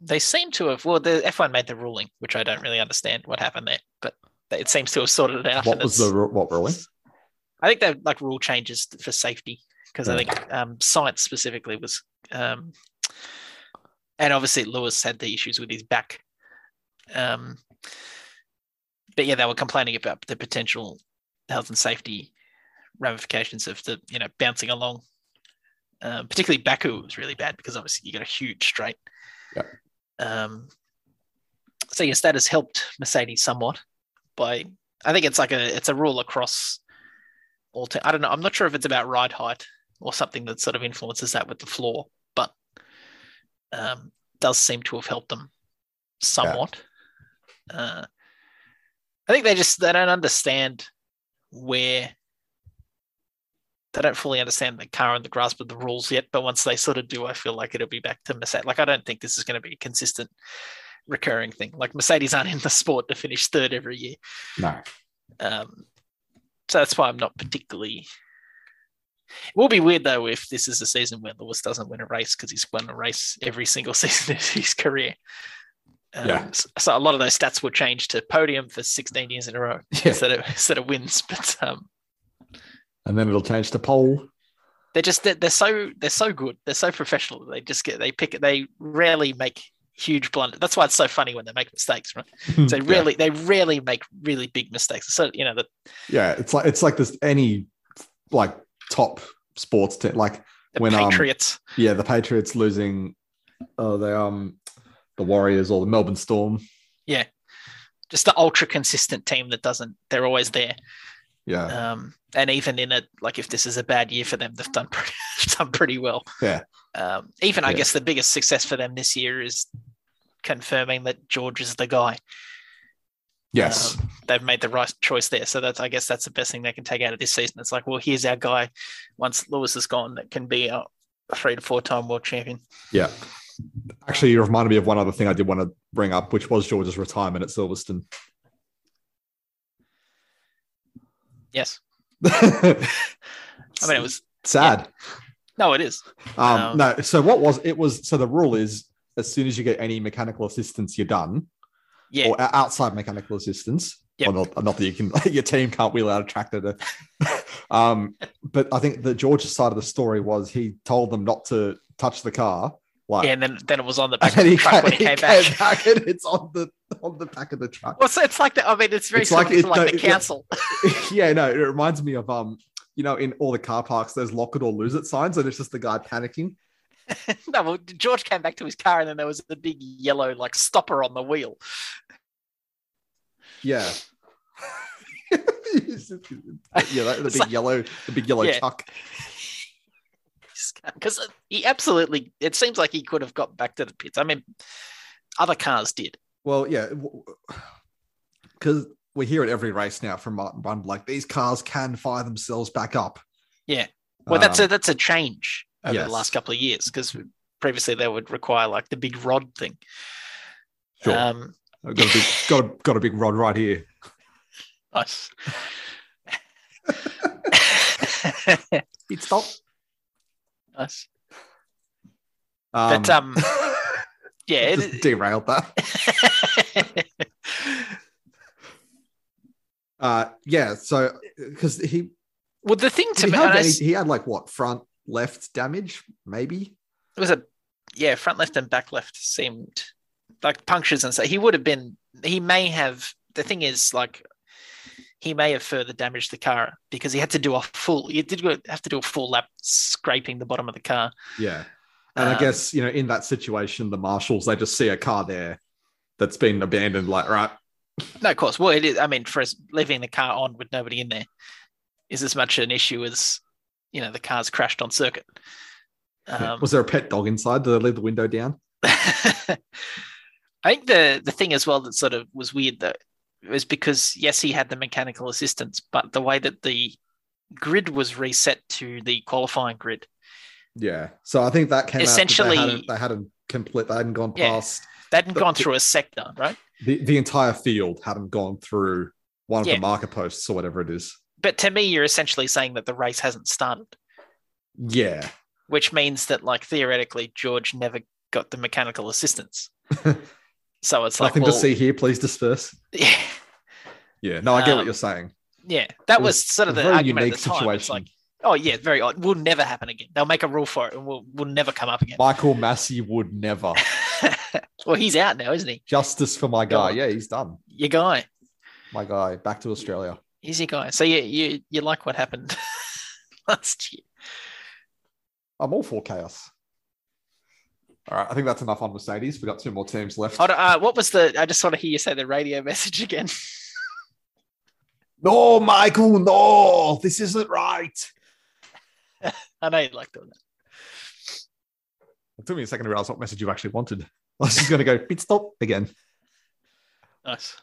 They seem to have well, the F1 made the ruling, which I don't really understand what happened there, but it seems to have sorted it out. What was the what ruling? I think they're like rule changes for safety because I think um, Sainz specifically was, um, and obviously Lewis had the issues with his back. Um, but yeah, they were complaining about the potential health and safety ramifications of the you know bouncing along. Um, particularly Baku was really bad because obviously you got a huge straight. Yeah. Um, so yes, that has helped Mercedes somewhat by I think it's like a it's a rule across all. Te- I don't know. I'm not sure if it's about ride height or something that sort of influences that with the floor, but um, does seem to have helped them somewhat. Uh, I think they just they don't understand where they don't fully understand the car and the grasp of the rules yet. But once they sort of do, I feel like it'll be back to Mercedes. Like I don't think this is going to be a consistent recurring thing. Like Mercedes aren't in the sport to finish third every year. No. Um, so that's why I'm not particularly. It will be weird though if this is a season where Lewis doesn't win a race because he's won a race every single season of his career. Um, Yeah. So a lot of those stats will change to podium for 16 years in a row Yeah. instead of instead of wins. But um, And then it'll change to pole. they're just they're, they're so they're so good. They're so professional. They just get they pick it. They rarely make huge blunders. That's why it's so funny when they make mistakes, right? So they Hmm, Yeah. really they rarely make really big mistakes. So you know that Yeah, it's like it's like this any like top sports team. Like the When, um, Patriots. yeah, the Patriots losing. Oh, they um the Warriors or the Melbourne Storm. Yeah, just the ultra consistent team that doesn't they're always there. Yeah, um and even in it like if this is a bad year for them they've done pretty, done pretty well. Yeah. um even i guess the biggest success for them this year is confirming that george is the guy. Yes, Um, they've made the right choice there. So that's i guess that's the best thing they can take out of this season. It's like well here's our guy once lewis is gone that can be a three to four time world champion. Yeah. Actually, you reminded me of one other thing I did want to bring up, which was George's retirement at Silverstone. yes I mean it was sad. no it is Um, Um, no, so what was it was so the rule is as soon as you get any mechanical assistance, you're done, yeah or outside mechanical assistance. Yep. Or not, not that you can, your team can't wheel out a tractor to. um, but I think the George's side of the story was he told them not to touch the car. Like, yeah and then then it was on the back of the truck came, when he came came back back and it's on the on the back of the truck. Well, so it's like that. I mean, it's very It's like it- to like no, the it- yeah. council. yeah, no, it reminds me of um, you know, in all the car parks, there's lock it or lose it signs, and it's just the guy panicking. no, well, George came back to his car, and then there was the big yellow like stopper on the wheel. Yeah. yeah, that, the big like- yellow, the big yellow Yeah. chuck. Because he absolutely, it seems like he could have got back to the pits. I mean, other cars did. Well, yeah, because we hear it every race now from Martin Brundle, like these cars can fire themselves back up. Yeah. Well, that's Um, a that's a change over yes. the last couple of years because previously they would require like the big rod thing. Sure. Um, I've got a big, got a, got a big rod right here. nice. it's stop. Nice. Um, But um, yeah, just it, derailed that. Uh, yeah. So because he well, the thing to he me, had, any- he had like what front left damage, maybe. it was a yeah front left and back left seemed like punctures and so he would have been he may have the thing is like he may have further damaged the car because he had to do a full he did have to do a full lap scraping the bottom of the car Yeah. And I Um, guess, you know, in that situation, the marshals, they just see a car there that's been abandoned, like, right, no of course well it is i mean for us leaving the car on with nobody in there is as much an issue as you know the car's crashed on circuit um, was there a pet dog inside? Did they leave the window down? I think the the thing as well that sort of was weird that was because yes, he had the mechanical assistance, but the way that the grid was reset to the qualifying grid, Yeah. So I think that came Essentially- they hadn't, they hadn't complete. They hadn't gone Yeah. past they hadn't But- gone through a sector, right? the, the entire field. Hadn't gone through one of Yeah. the marker posts or whatever it is. But to me, you're essentially saying that the race hasn't started, Yeah. which means that like theoretically George never got the mechanical assistance. so it's like Nothing well, to see here. Please disperse. Yeah, Yeah. No, I get what Um, you're saying. yeah. That was, was sort of the argument unique at the time. It's situation. like, oh yeah, very odd. Will never happen again. They'll make a rule for it, and we'll will never come up again. Michael Masi would never. well, he's out now, isn't he? Justice for my guy. Yeah, he's done. Your guy. My guy back to Australia. He's your guy. So you you you like what happened last year? I'm all for chaos. All right, I think that's enough on Mercedes. We've got two more teams left. Hold on, uh, what was the? I just want to hear you say the radio message again. No, Michael, no, this isn't right. I know you like doing that. It took me a second to realize what message you actually wanted. I was just going to go pit stop again. Nice.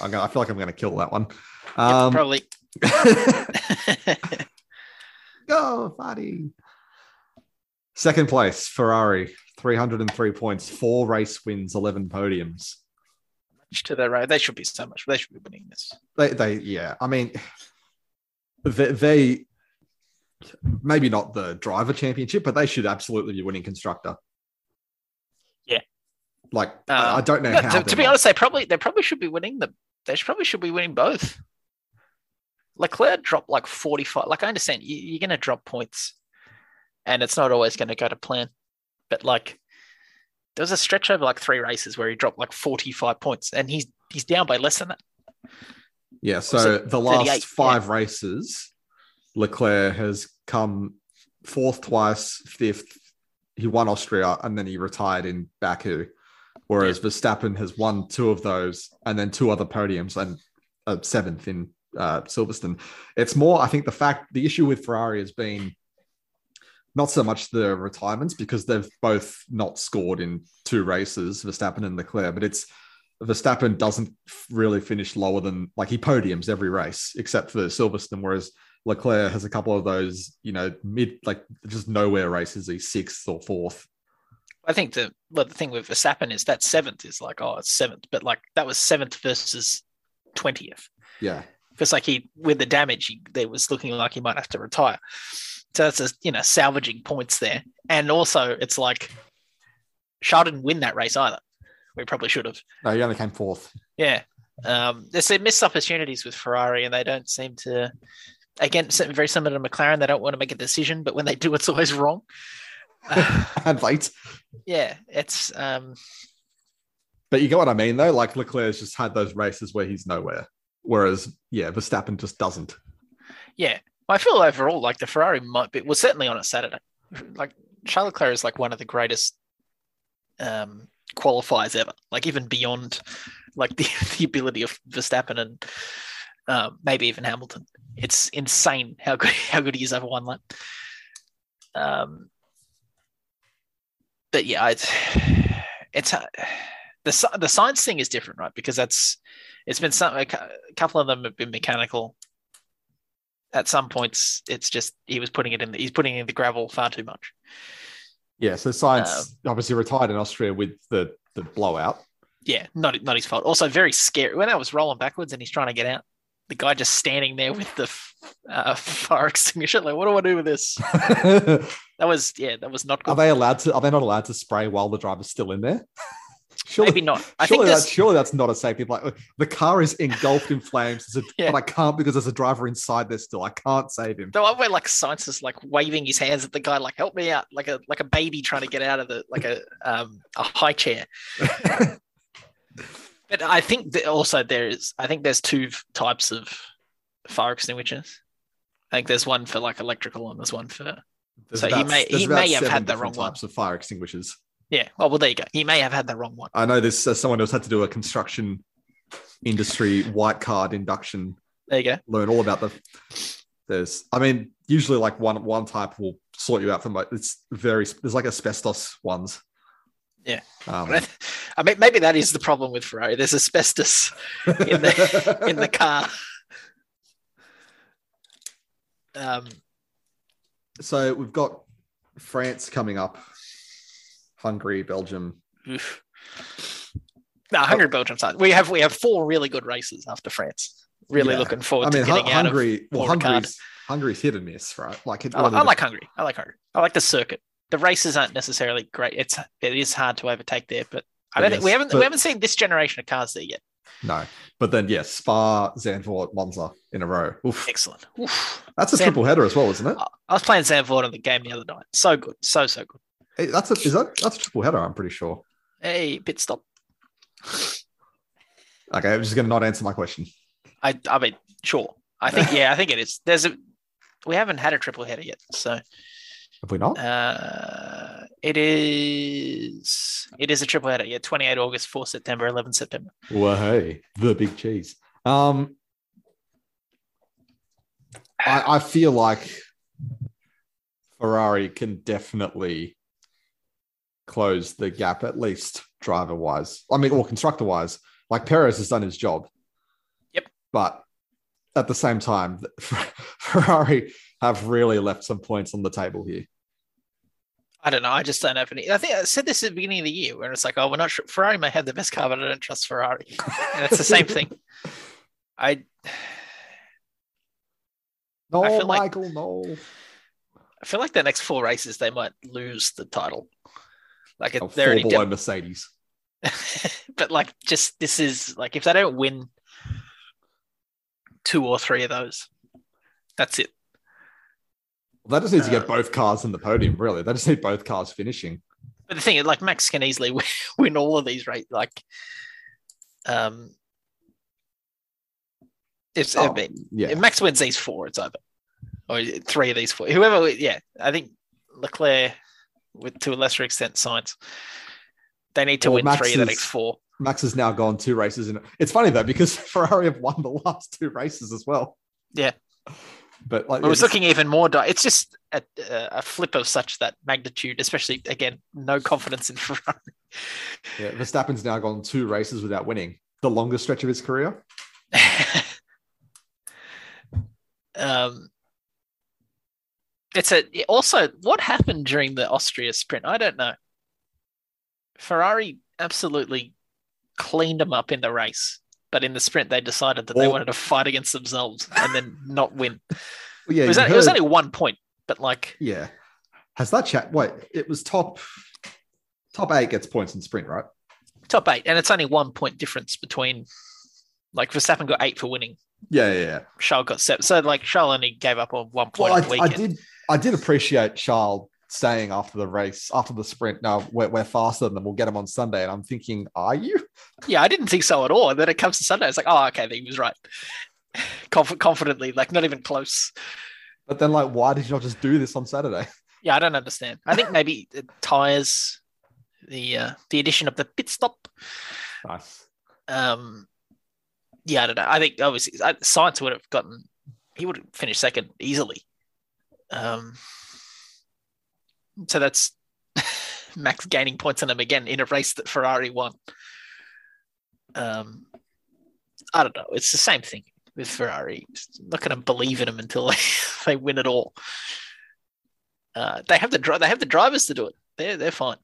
I'm gonna, I feel like I'm going to kill that one. Yep, Um, probably. go, Fadi. Second place, Ferrari, 303 points, four race wins, 11 podiums. To their right. They should be so much. They should be winning this. They, they, yeah. I mean, they, they, maybe not the driver championship, but they should absolutely be winning constructor. Yeah. Like Uh, I I don't know No, how. to, to be honest, they probably they probably should be winning the. They should, probably should be winning both. Leclerc dropped like forty five. Like I understand you, you're going to drop points, and it's not always going to go to plan. But like, there was a stretch over like three races where he dropped like forty five points, and he's he's down by less than that. yeah. So the last 38? five races, Leclerc has come fourth twice, fifth. He won Austria and then he retired in Baku. Whereas Verstappen has won two of those and then two other podiums and a seventh in uh, Silverstone. It's more, I think, the fact the issue with Ferrari has been not so much the retirements because they've both not scored in two races, Verstappen and Leclerc, but it's Verstappen doesn't really finish lower than like he podiums every race except for Silverstone, whereas Leclerc has a couple of those, you know, mid like just nowhere races. He's sixth or fourth. I think the well, the thing with Verstappen is that seventh is like oh it's seventh, but like that was seventh versus twentieth. Yeah, because like he with the damage he there was looking like he might have to retire so that's a you know salvaging points there and also it's like Charles didn't win that race either we probably should have no, he only came fourth. yeah um there's some missed opportunities with Ferrari and they don't seem to again very similar to McLaren they don't want to make a decision but when they do it's always wrong and late. yeah it's um But you get what I mean, though. Like Leclerc's just had those races where he's nowhere, whereas yeah, Verstappen just doesn't. Yeah, I feel overall like the Ferrari might be well certainly on a Saturday. Like Charles Leclerc is like one of the greatest um, qualifiers ever. Like even beyond like the, the ability of Verstappen and um, maybe even Hamilton. It's insane how good how good he is over one lap. Um, but yeah, it's it's uh, the the Sainz thing is different, right? Because that's it's been some a couple of them have been mechanical at some points it's just he was putting it in the, he's putting it in the gravel far too much Yeah, so Sainz obviously retired in Austria with the the blowout. yeah not not his fault also very scary when I was rolling backwards and he's trying to get out the guy just standing there with the uh, fire extinguisher like what do I do with this that was yeah that was not good they allowed to? Are they not allowed to spray while the driver's still in there? Surely, maybe not I surely there's that's surely that's not a safety. Like the car is engulfed in flames, a- Yeah. but I can't because there's a driver inside there still. I can't save him. the one where like Sainz is like waving his hands at the guy like help me out like a like a baby trying to get out of the like a um a high chair But I think that also there is. I think there's two types of fire extinguishers. I think there's one for like electrical and there's one for There's So he may- he may have had the wrong one. types of fire extinguishers. Yeah. Oh well, there you go. He may have had the wrong one. I know this as someone else had to do a construction industry white card induction, There you go. learn all about the. There's, I mean, usually like one one type will sort you out for like it's very there's like asbestos ones. Yeah. Um, I mean, maybe that is the problem with Ferrari. There's asbestos in the in the car. Um, so we've got France coming up, Hungary, Belgium. oof. No, Hungary, Belgium side. We have we have four really good races after France. Really Yeah. looking forward I mean, to getting out Hungary. Well. Hungary's Hungary's hit and miss, right? Like, it. I, I like Hungary. I like Hungary. I like the circuit. The races aren't necessarily great. It's it is hard to overtake there, but I don't think we haven't but- we haven't seen this generation of cars there yet. no, but then yes, Spa, Zandvoort, Monza in a row. Oof. Excellent. Oof. That's a Zand- triple header as well, isn't it? I was playing Zandvoort on the game the other night. So good, so so good. Hey, that's a is that that's a triple header? I'm pretty sure. Hey, pit stop. Okay, I'm just going to not answer my question. I I mean, sure. I think yeah, I think it is. There's a we haven't had a triple header yet, so Have we not? uh, it is it is a triple header. Yeah, 28 August, 4 September, 11 September. Well, hey, the big cheese. Um, I, I feel like Ferrari can definitely close the gap, at least driver wise. I mean, or constructor wise. Like Perez has done his job. Yep. But at the same time, Ferrari have really left some points on the table here. I don't know. I just don't have any. I think I said this at the beginning of the year, where it's like, oh, we're not sure. Ferrari may have the best car, but I don't trust Ferrari. And it's the same thing. I No, I feel like- Michael, no. I feel like the next four races they might lose the title. Like Oh, they're four below down. Mercedes. but like, just this is like if they don't win two or three of those, that's it. Well, they just need to Uh, get both cars in the podium, really. They just need both cars finishing. But the thing is, like Max can easily win, win all of these races. Like, um, if, I Oh, mean, yeah. if Max wins these four, it's over. Or three of these four, whoever. Yeah, I think Leclerc, with to a lesser extent, Sainz. They need to Well, win Max three of the next four. Max has now gone two races in. It's funny though because Ferrari have won the last two races as well. Yeah. but like I was looking even more. Di- it's just a, a flip of such that magnitude, especially again, no confidence in Ferrari. Yeah, Verstappen's now gone two races without winning, the longest stretch of his career. um, it's a also what happened during the Austria sprint. I don't know. Ferrari absolutely cleaned them up in the race, but in the sprint they decided that they wanted to fight against themselves and then not win. Well, yeah, it, was, you it was only one point, but like yeah. Has that chat? Wait, it was top top eight gets points in sprint, right? top eight, and it's only one point difference between like Verstappen got eight for winning, Yeah, yeah. yeah. Charles got seven. So like Charles only gave up on one point Well, I, I did I did appreciate Charles saying after the race, after the sprint, no, we're, we're faster than them. We'll get them on Sunday. And I'm thinking, are you? Yeah, I didn't think so at all. And then it comes to Sunday, it's like, oh, okay, he was right. Conf- confidently, like not even close. But then, like, why did you not just do this on Saturday? Yeah, I don't understand. I think maybe the tires, the uh, the addition of the pit stop. Nice. Um, yeah, I don't know. I think obviously Sainz would have gotten, he would have finished second easily. Um, so that's Max gaining points on him again in a race that Ferrari won. Um, I don't know. It's the same thing with Ferrari. Just not going to believe in them until they, they win it all. Uh, they have the dri- they have the drivers to do it. They're they're fine.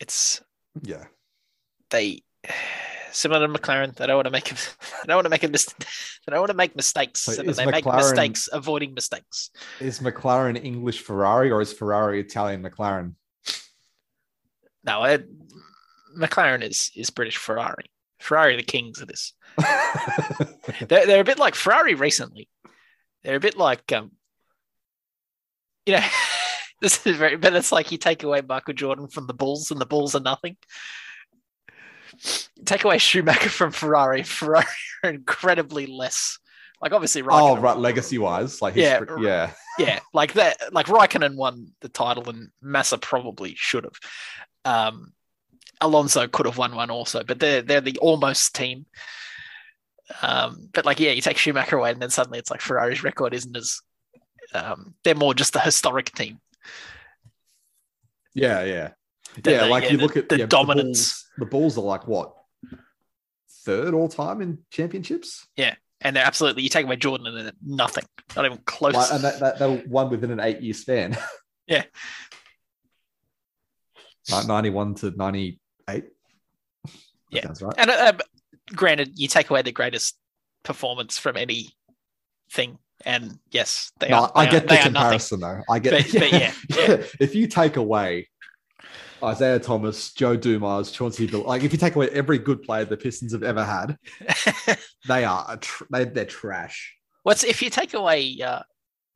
It's Yeah. they similar to McLaren. They don't want to make they don't want to make a mis- they don't want to make mistakes. So So, that is they make mistakes avoiding mistakes. Is McLaren English Ferrari or is Ferrari Italian McLaren? No, I, McLaren is is British Ferrari. Ferrari the kings of this. They're they're a bit like Ferrari recently. They're a bit like um, you know, this is very. But it's like you take away Michael Jordan from the Bulls, and the Bulls are nothing. Take away Schumacher from Ferrari. Ferrari are incredibly less. Like obviously, oh, Raikkonen- right. Legacy wise. Like, Yeah, history- yeah. yeah, like that. Like Raikkonen won the title, and Massa probably should have. Um, Alonso could have won one also, but they're they're the almost team. Um, but like, yeah, you take Schumacher away, and then suddenly it's like Ferrari's record isn't as. Um, they're more just the historic team. Yeah, yeah. Yeah, like you the- look at the yeah, dominance, The Bulls, the Bulls are like what third all time in championships, Yeah, and they're absolutely. You take away Jordan, and they're nothing, not even close. like, and that, that they won within an eight year span. Yeah. Like ninety one to ninety eight. Yeah. sounds right. And uh, granted, you take away the greatest performance from any thing, and yes, they No, are. I get are, the they are nothing. comparison though. I get, But- but yeah, yeah. if you take away Isaiah Thomas, Joe Dumars, Chauncey Bill, like if you take away every good player the Pistons have ever had, they are tr- they, they're trash. What's if you take away? Uh,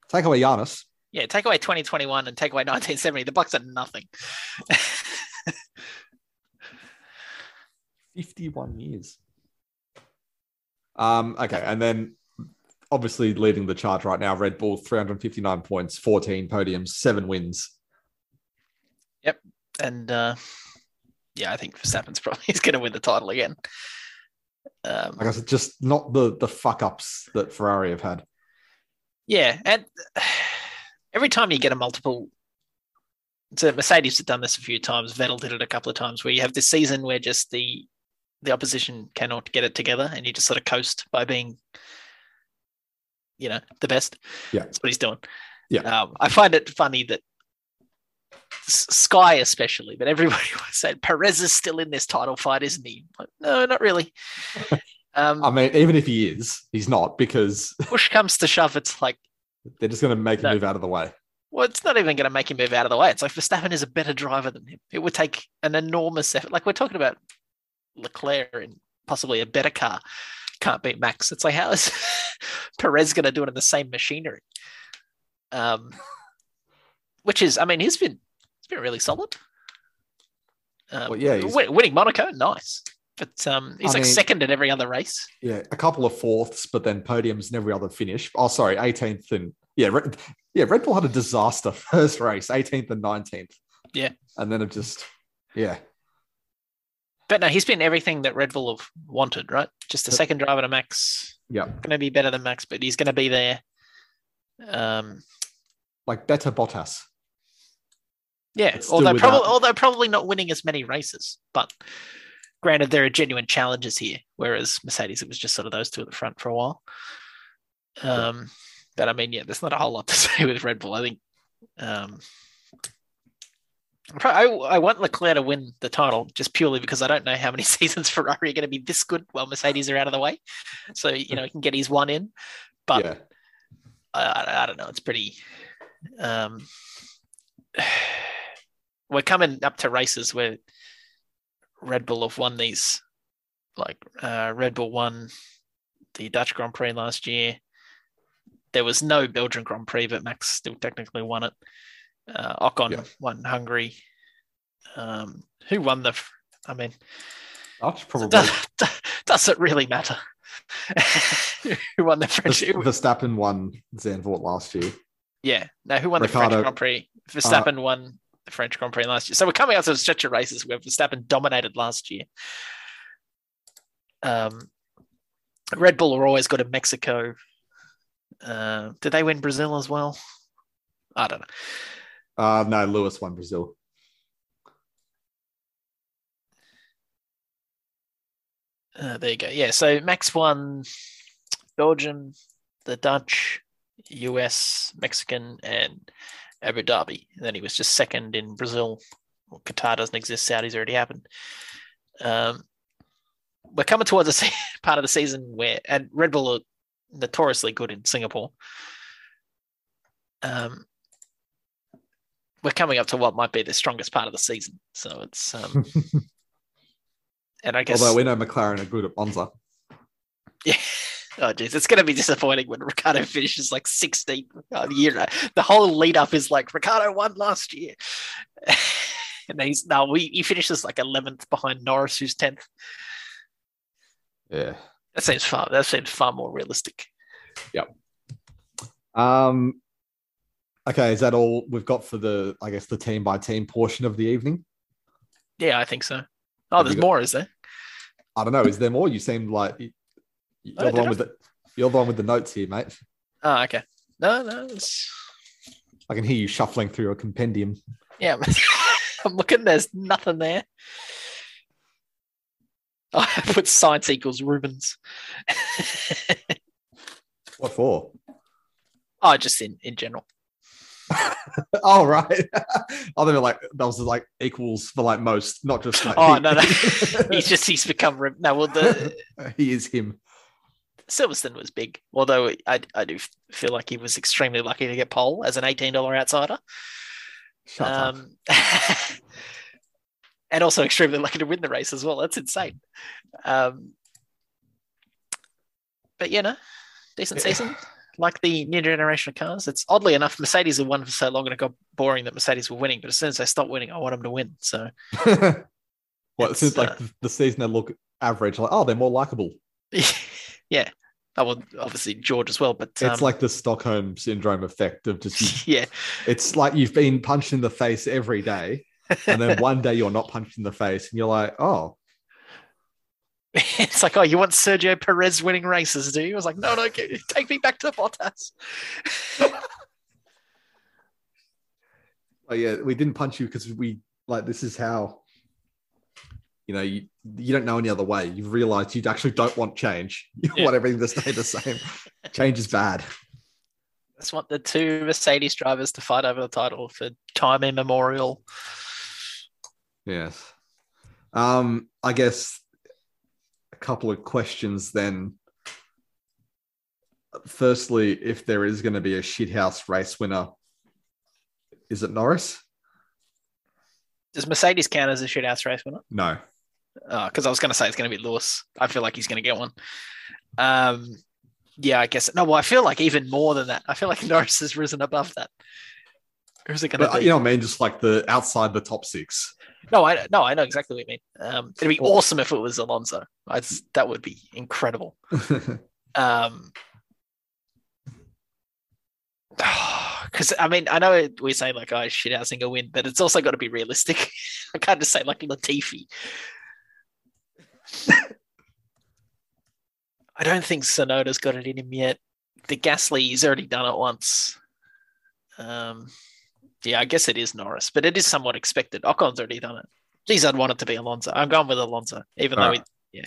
Take away Giannis, yeah, take away 2021 and take away 1970. The Bucks are nothing. fifty one years. Um. Okay, and then obviously leading the charge right now, Red Bull, three hundred fifty nine points, fourteen podiums, seven wins. And uh, yeah, I think Verstappen's probably is going to win the title again. Um, Like I said, just not the the fuck ups that Ferrari have had. yeah, and every time you get a multiple, so Mercedes have done this a few times. Vettel did it a couple of times, where you have this season where just the the opposition cannot get it together, and you just sort of coast by being, you know, the best. Yeah. that's what he's doing. Yeah. um, I find it funny that Sky especially, but everybody was saying Perez is still in this title fight, isn't he? Like, no, not really. Um, I mean, even if he is, he's not because push comes to shove, it's like, they're just going to make him move out of the way. well, it's not even going to make him move out of the way. It's like Verstappen is a better driver than him. It would take an enormous effort. Like we're talking about Leclerc and possibly a better car can't beat Max. It's like how is Perez going to do it in the same machinery? Um, which is, I mean, he's been he's been really solid. Um, Well, yeah, win- winning Monaco, nice, but um, he's I like mean- second in every other race. Yeah, a couple of fourths, but then podiums and every other finish. Oh, sorry, 18th and yeah, Red, yeah. Red Bull had a disaster first race, 18th and 19th. Yeah. and then it just yeah, But no, he's been everything that Red Bull have wanted, right? Just a second driver to Max. yeah, Going to be better than Max, but he's going to be there. Um, like better Bottas. Yeah, although probably although probably not winning as many races, but granted there are genuine challenges here. Whereas Mercedes, it was just sort of those two at the front for a while. Um, but I mean, yeah, there's not a whole lot to say with Red Bull. I think um, I, I want Leclerc to win the title just purely because I don't know how many seasons Ferrari are going to be this good while Mercedes are out of the way. So you know he can get his one in, but yeah, I, I, I don't know. It's pretty. Um, we're coming up to races where Red Bull have won these. Like uh, Red Bull won the Dutch Grand Prix last year. There was no Belgian Grand Prix, but Max still technically won it. Uh, Ocon Yeah. won Hungary. Um, who won the? I mean, Dutch probably. does, doesn't really matter. who won the French? Verstappen won Zandvoort last year. Yeah. No, who won the French Grand Prix? Verstappen won the French Grand Prix last year. So we're coming up to a stretch of races where Verstappen dominated last year. Um, Red Bull are always good in Mexico. Uh, did they win Brazil as well? I don't know. Uh, no, Lewis won Brazil. Uh, there you go. Yeah. So Max won Belgium, the Dutch, US, Mexican, and Abu Dhabi. And then he was just second in Brazil. Well, Qatar doesn't exist. Saudi's already happened. Um, we're coming towards a se- part of the season where, and Red Bull are notoriously good in Singapore. Um, we're coming up to what might be the strongest part of the season. So it's, um, and I guess. Although we know McLaren are good at Monza. Yeah. Oh jeez, it's going to be disappointing when Ricciardo finishes like 16th oh, the year. The whole lead up is like Ricciardo won last year, and he's no, we he finishes like 11th behind Norris, who's 10th. Yeah. That seems far. That seems far more realistic. Yep. Um. Okay, is that all we've got for the, I guess, the team by team portion of the evening? Yeah, I think so. Oh, Have there's got- more, is there? I don't know. Is there more? You seem like you're Oh, the one with the you're the one with the notes here, mate. Oh, okay. No, no, it's I can hear you shuffling through a compendium. yeah. I'm looking. There's nothing there. I put Sainz equals Rubens. What for? oh, just in in general. oh right. oh, they like that was like equals for like most, not just like Oh he- no, no. he's just he's become no. Well, the he is him. Silverstone was big, although I I do feel like he was extremely lucky to get pole as an eighteen dollar outsider. Shut up. Um, and also extremely lucky to win the race as well. That's insane. Um, but you know, decent Yeah. season. Like the new generation of cars, it's oddly enough Mercedes have won for so long, and it got boring that Mercedes were winning. But as soon as they stopped winning, I want them to win. So what it's, like uh, the, the season they look average, like oh they're more likable. yeah, I will obviously George as well. But It's um, like the Stockholm syndrome effect of just yeah, it's like you've been punched in the face every day, and then one day you're not punched in the face, and you're like, oh, it's like, oh, you want Sergio Perez winning races, do you? I was like, no, no, take me back to the Bottas. oh yeah, we didn't punch you because we like this is how. You know, you, you don't know any other way. You've realized you actually don't want change. You Yeah. want everything to stay the same. change is bad. just want the two Mercedes drivers to fight over the title for time immemorial. Yes. Um, I guess a couple of questions then. Firstly, if there is going to be a shithouse race winner, is it Norris? Does Mercedes count as a shithouse race winner? No. Because I was going to say it's going to be Lewis. I feel like he's going to get one. Um, yeah, I guess. No, well, I feel like even more than that. I feel like Norris has risen above that. Who's it going to be? you know what I mean? Just like the outside the top six. no, I no, I know exactly what you mean. Um, it'd be awesome if it was Alonso. I'd, that would be incredible. Um, because I mean, I know we're saying like, oh, shit, housing a win, but it's also got to be realistic. I can't just say like Latifi. I don't think Tsunoda's got it in him yet. The Gasly, he's already done it once. Um, yeah, I guess it is Norris, but it is somewhat expected. Ocon's already done it. Geez, I'd want it to be Alonso. I'm going with Alonso, even though Alright. he,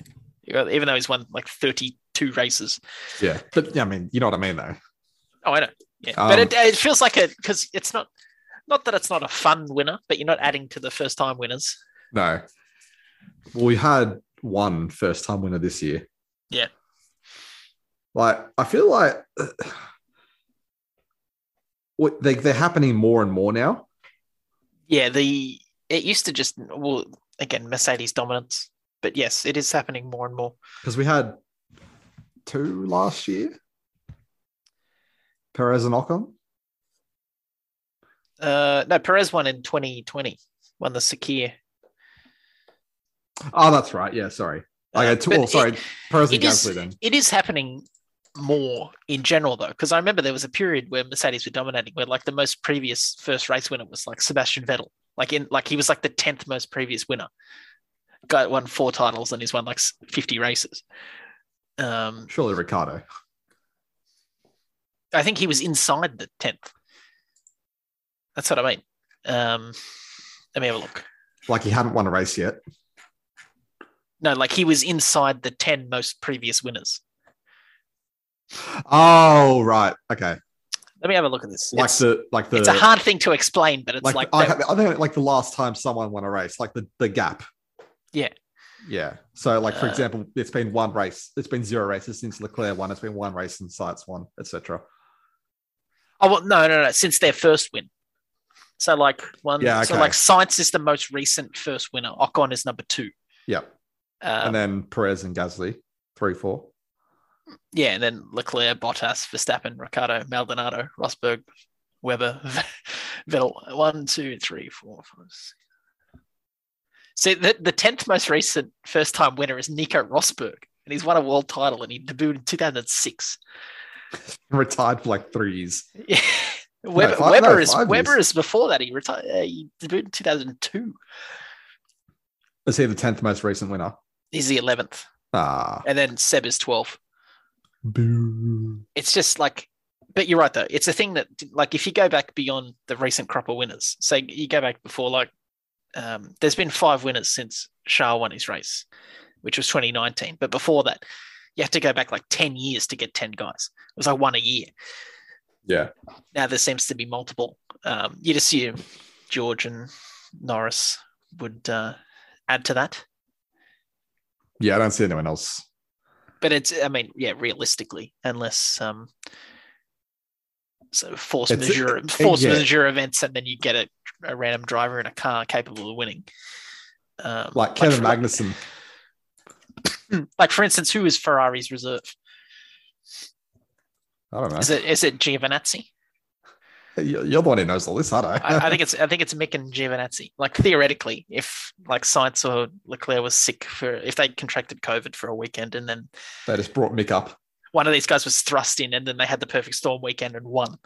yeah, even though he's won like 32 races. yeah. But yeah, I mean, you know what I mean though. Oh, I know. Yeah, Um, but it, it feels like it because it's not not that it's not a fun winner, but you're not adding to the first time winners. No. Well, we had one first time winner this year. Yeah. Like, I feel like what- they, they're happening more and more now. Yeah, the it used to just well again Mercedes dominance, but yes, it is happening more and more. because we had two last year. Perez and Ocon. Uh, no, Perez won in 2020, won the Sakhir. Oh, that's right. Yeah, sorry. Uh, Okay, oh, sorry. Perez and it Gasly then. It is happening more in general though, because I remember there was a period where Mercedes were dominating, where like the most previous first race winner was like Sebastian Vettel, like in like he was like the tenth most previous winner. Guy won four titles and he's won like 50 races. Um, Surely Ricciardo. I think he was inside the tenth. That's what I mean. Um, let me have a look. Like he hadn't won a race yet. No, like he was inside the ten most previous winners. Oh, right. Okay. Let me have a look at this. Like it's, the like the it's a hard thing to explain, but it's like, like, I, I think like the last time someone won a race, like the the gap. Yeah. Yeah. So like for Uh, example, it's been one race. It's been zero races since Leclerc won. It's been one race since Sainz won, etc. Oh well, no, no, no. Since their first win. So like one. Yeah, okay. So like Sainz is the most recent first winner. Ocon is number two. Yeah. Um, and then Perez and Gasly, three, four. yeah, and then Leclerc, Bottas, Verstappen, Ricciardo, Maldonado, Rosberg, Webber, Vettel. One, two, three, four, five. Six. See, the the tenth most recent first time winner is Nico Rosberg, and he's won a world title, and he debuted in two thousand six. Retired for like three years. Yeah. Webber, five- Webber no, is five Webber is before that. He retired. Uh, he debuted in two thousand two. Is he the tenth most recent winner? He's the eleventh, Ah, and then Seb is twelve. boo. It's just like, but you're right though. It's a thing that like if you go back beyond the recent crop of winners, say you go back before like um, there's been five winners since Shah won his race, which was 2019. But before that, you have to go back like 10 years to get 10 guys. It was like one a year. Yeah. Now there seems to be multiple. Um, you'd assume George and Norris would uh, add to that. Yeah, I don't see anyone else. But it's, I mean, yeah, realistically, unless um, so force It's- majeure, force yeah. majeure events, and then you get a, a random driver in a car capable of winning. Um, Like Kevin for- Magnussen. like for instance, who is Ferrari's reserve? I don't know. Is it is it Giovinazzi? You're the one who knows all this, I don't. I, I think it's I think it's Mick and Giovinazzi. Like theoretically, if like Sainz or Leclerc was sick for if they contracted COVID for a weekend and then they just brought Mick up. one of these guys was thrust in and then they had the perfect storm weekend and won.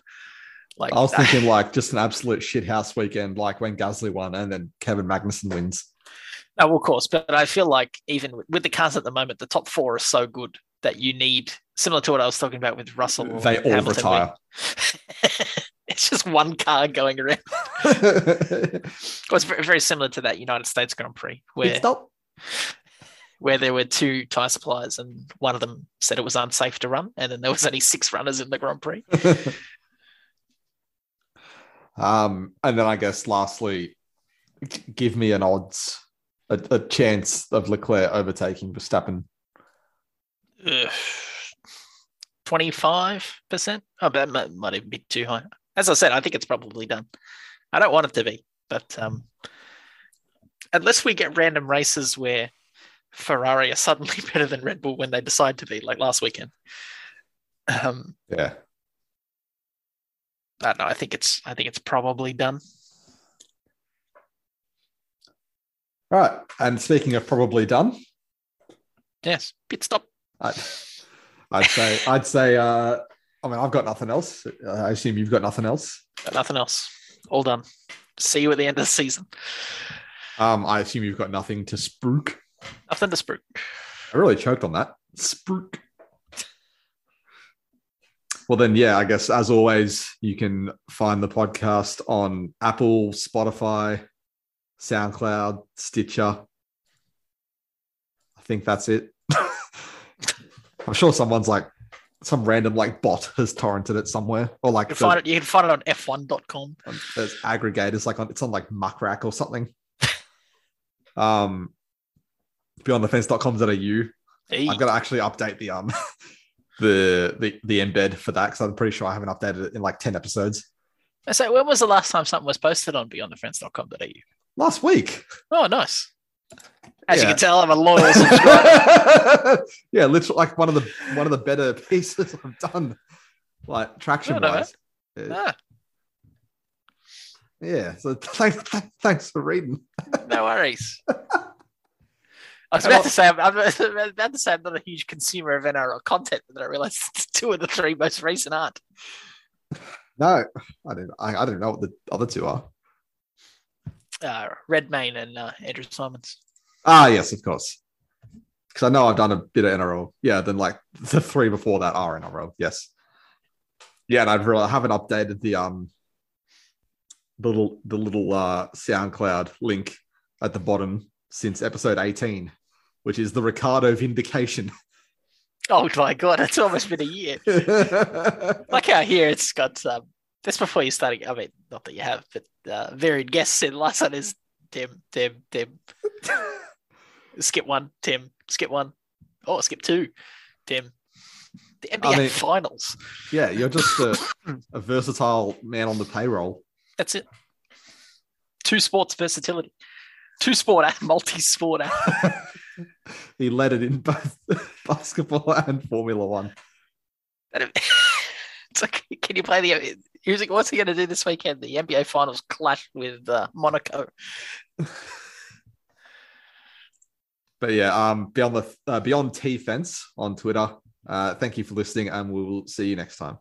Like I was thinking like just an absolute shithouse weekend, like when Gasly won and then Kevin Magnussen wins. No, well, of course, but I feel like even with- with the cars at the moment, the top four are so good that you need similar to what I was talking about with Russell. They all Hamilton, retire. it's just one car going around. It's Well, it's very, very similar to that United States Grand Prix where where there were two tire suppliers and one of them said it was unsafe to run, and then there was only six runners in the Grand Prix. um, and then I guess lastly, give me an odds, a, a chance of Leclerc overtaking Verstappen. Twenty-five percent. Oh, that might, might even be too high. As I said, I think it's probably done. I don't want it to be, but um, unless we get random races where Ferrari are suddenly better than Red Bull when they decide to be, like last weekend. Um, Yeah. I don't know. I think it's. I think it's probably done. All right. And speaking of probably done, Yes. Pit stop. I'd, I'd say, I'd say, uh, I mean, I've got nothing else. I assume you've got nothing else. Got nothing else. All done. See you at the end of the season. Um, I assume you've got nothing to spruik. Nothing to spruik. I really choked on that. Spruik. Well, then, yeah, I guess as always, you can find the podcast on Apple, Spotify, SoundCloud, Stitcher. I think that's it. I'm sure someone's like, some random like bot has torrented it somewhere, or like You can find it. You can find it on f1.com. on- there's aggregators like on it's on like muckrack or something. um, beyondthefence.com.au. Hey, I've got to actually update the um the the the embed for that because I'm pretty sure I haven't updated it in like 10 episodes. So when was the last time something was posted on beyondthefence.com.au? Last week. Oh, nice. As you can tell, I'm a loyal subscriber. yeah, literally like one of the one of the better pieces I've done. Like traction No, no, wise. Ah, Yeah. So thanks thanks for reading. no worries. I was about to say I'm, I'm about to say I'm not a huge consumer of NRL content, but then I realized it's two of the three most recent aren't. No, I didn't I, I don't know what the other two are. Uh, Redmayne and uh, Andrew Simons. Ah, yes, of course. Because I know I've done a bit of NRL. Yeah, then like the three before that are NRL. Yes. Yeah, and I've really, I haven't updated the um the little the little uh SoundCloud link at the bottom since episode 18, which is the Ricciardo vindication. Oh my god, it's almost been a year. Like how here it's got um, that's before you started. I mean, not that you have, but uh, varied guests. In last one is Tim, Tim, Tim. skip one, Tim. Skip one. Oh, skip two, Tim. The NBA mean- finals. yeah, you're just a, a versatile man on the payroll. That's it. Two sports versatility. Two sport, multi-sport. he led it in both basketball and Formula One. It's like, can you play the? Who's what's he going to do this weekend? The NBA finals clash with uh, Monaco. But yeah, um, beyond the uh, beyond T fence on Twitter. Uh, thank you for listening, and we will see you next time.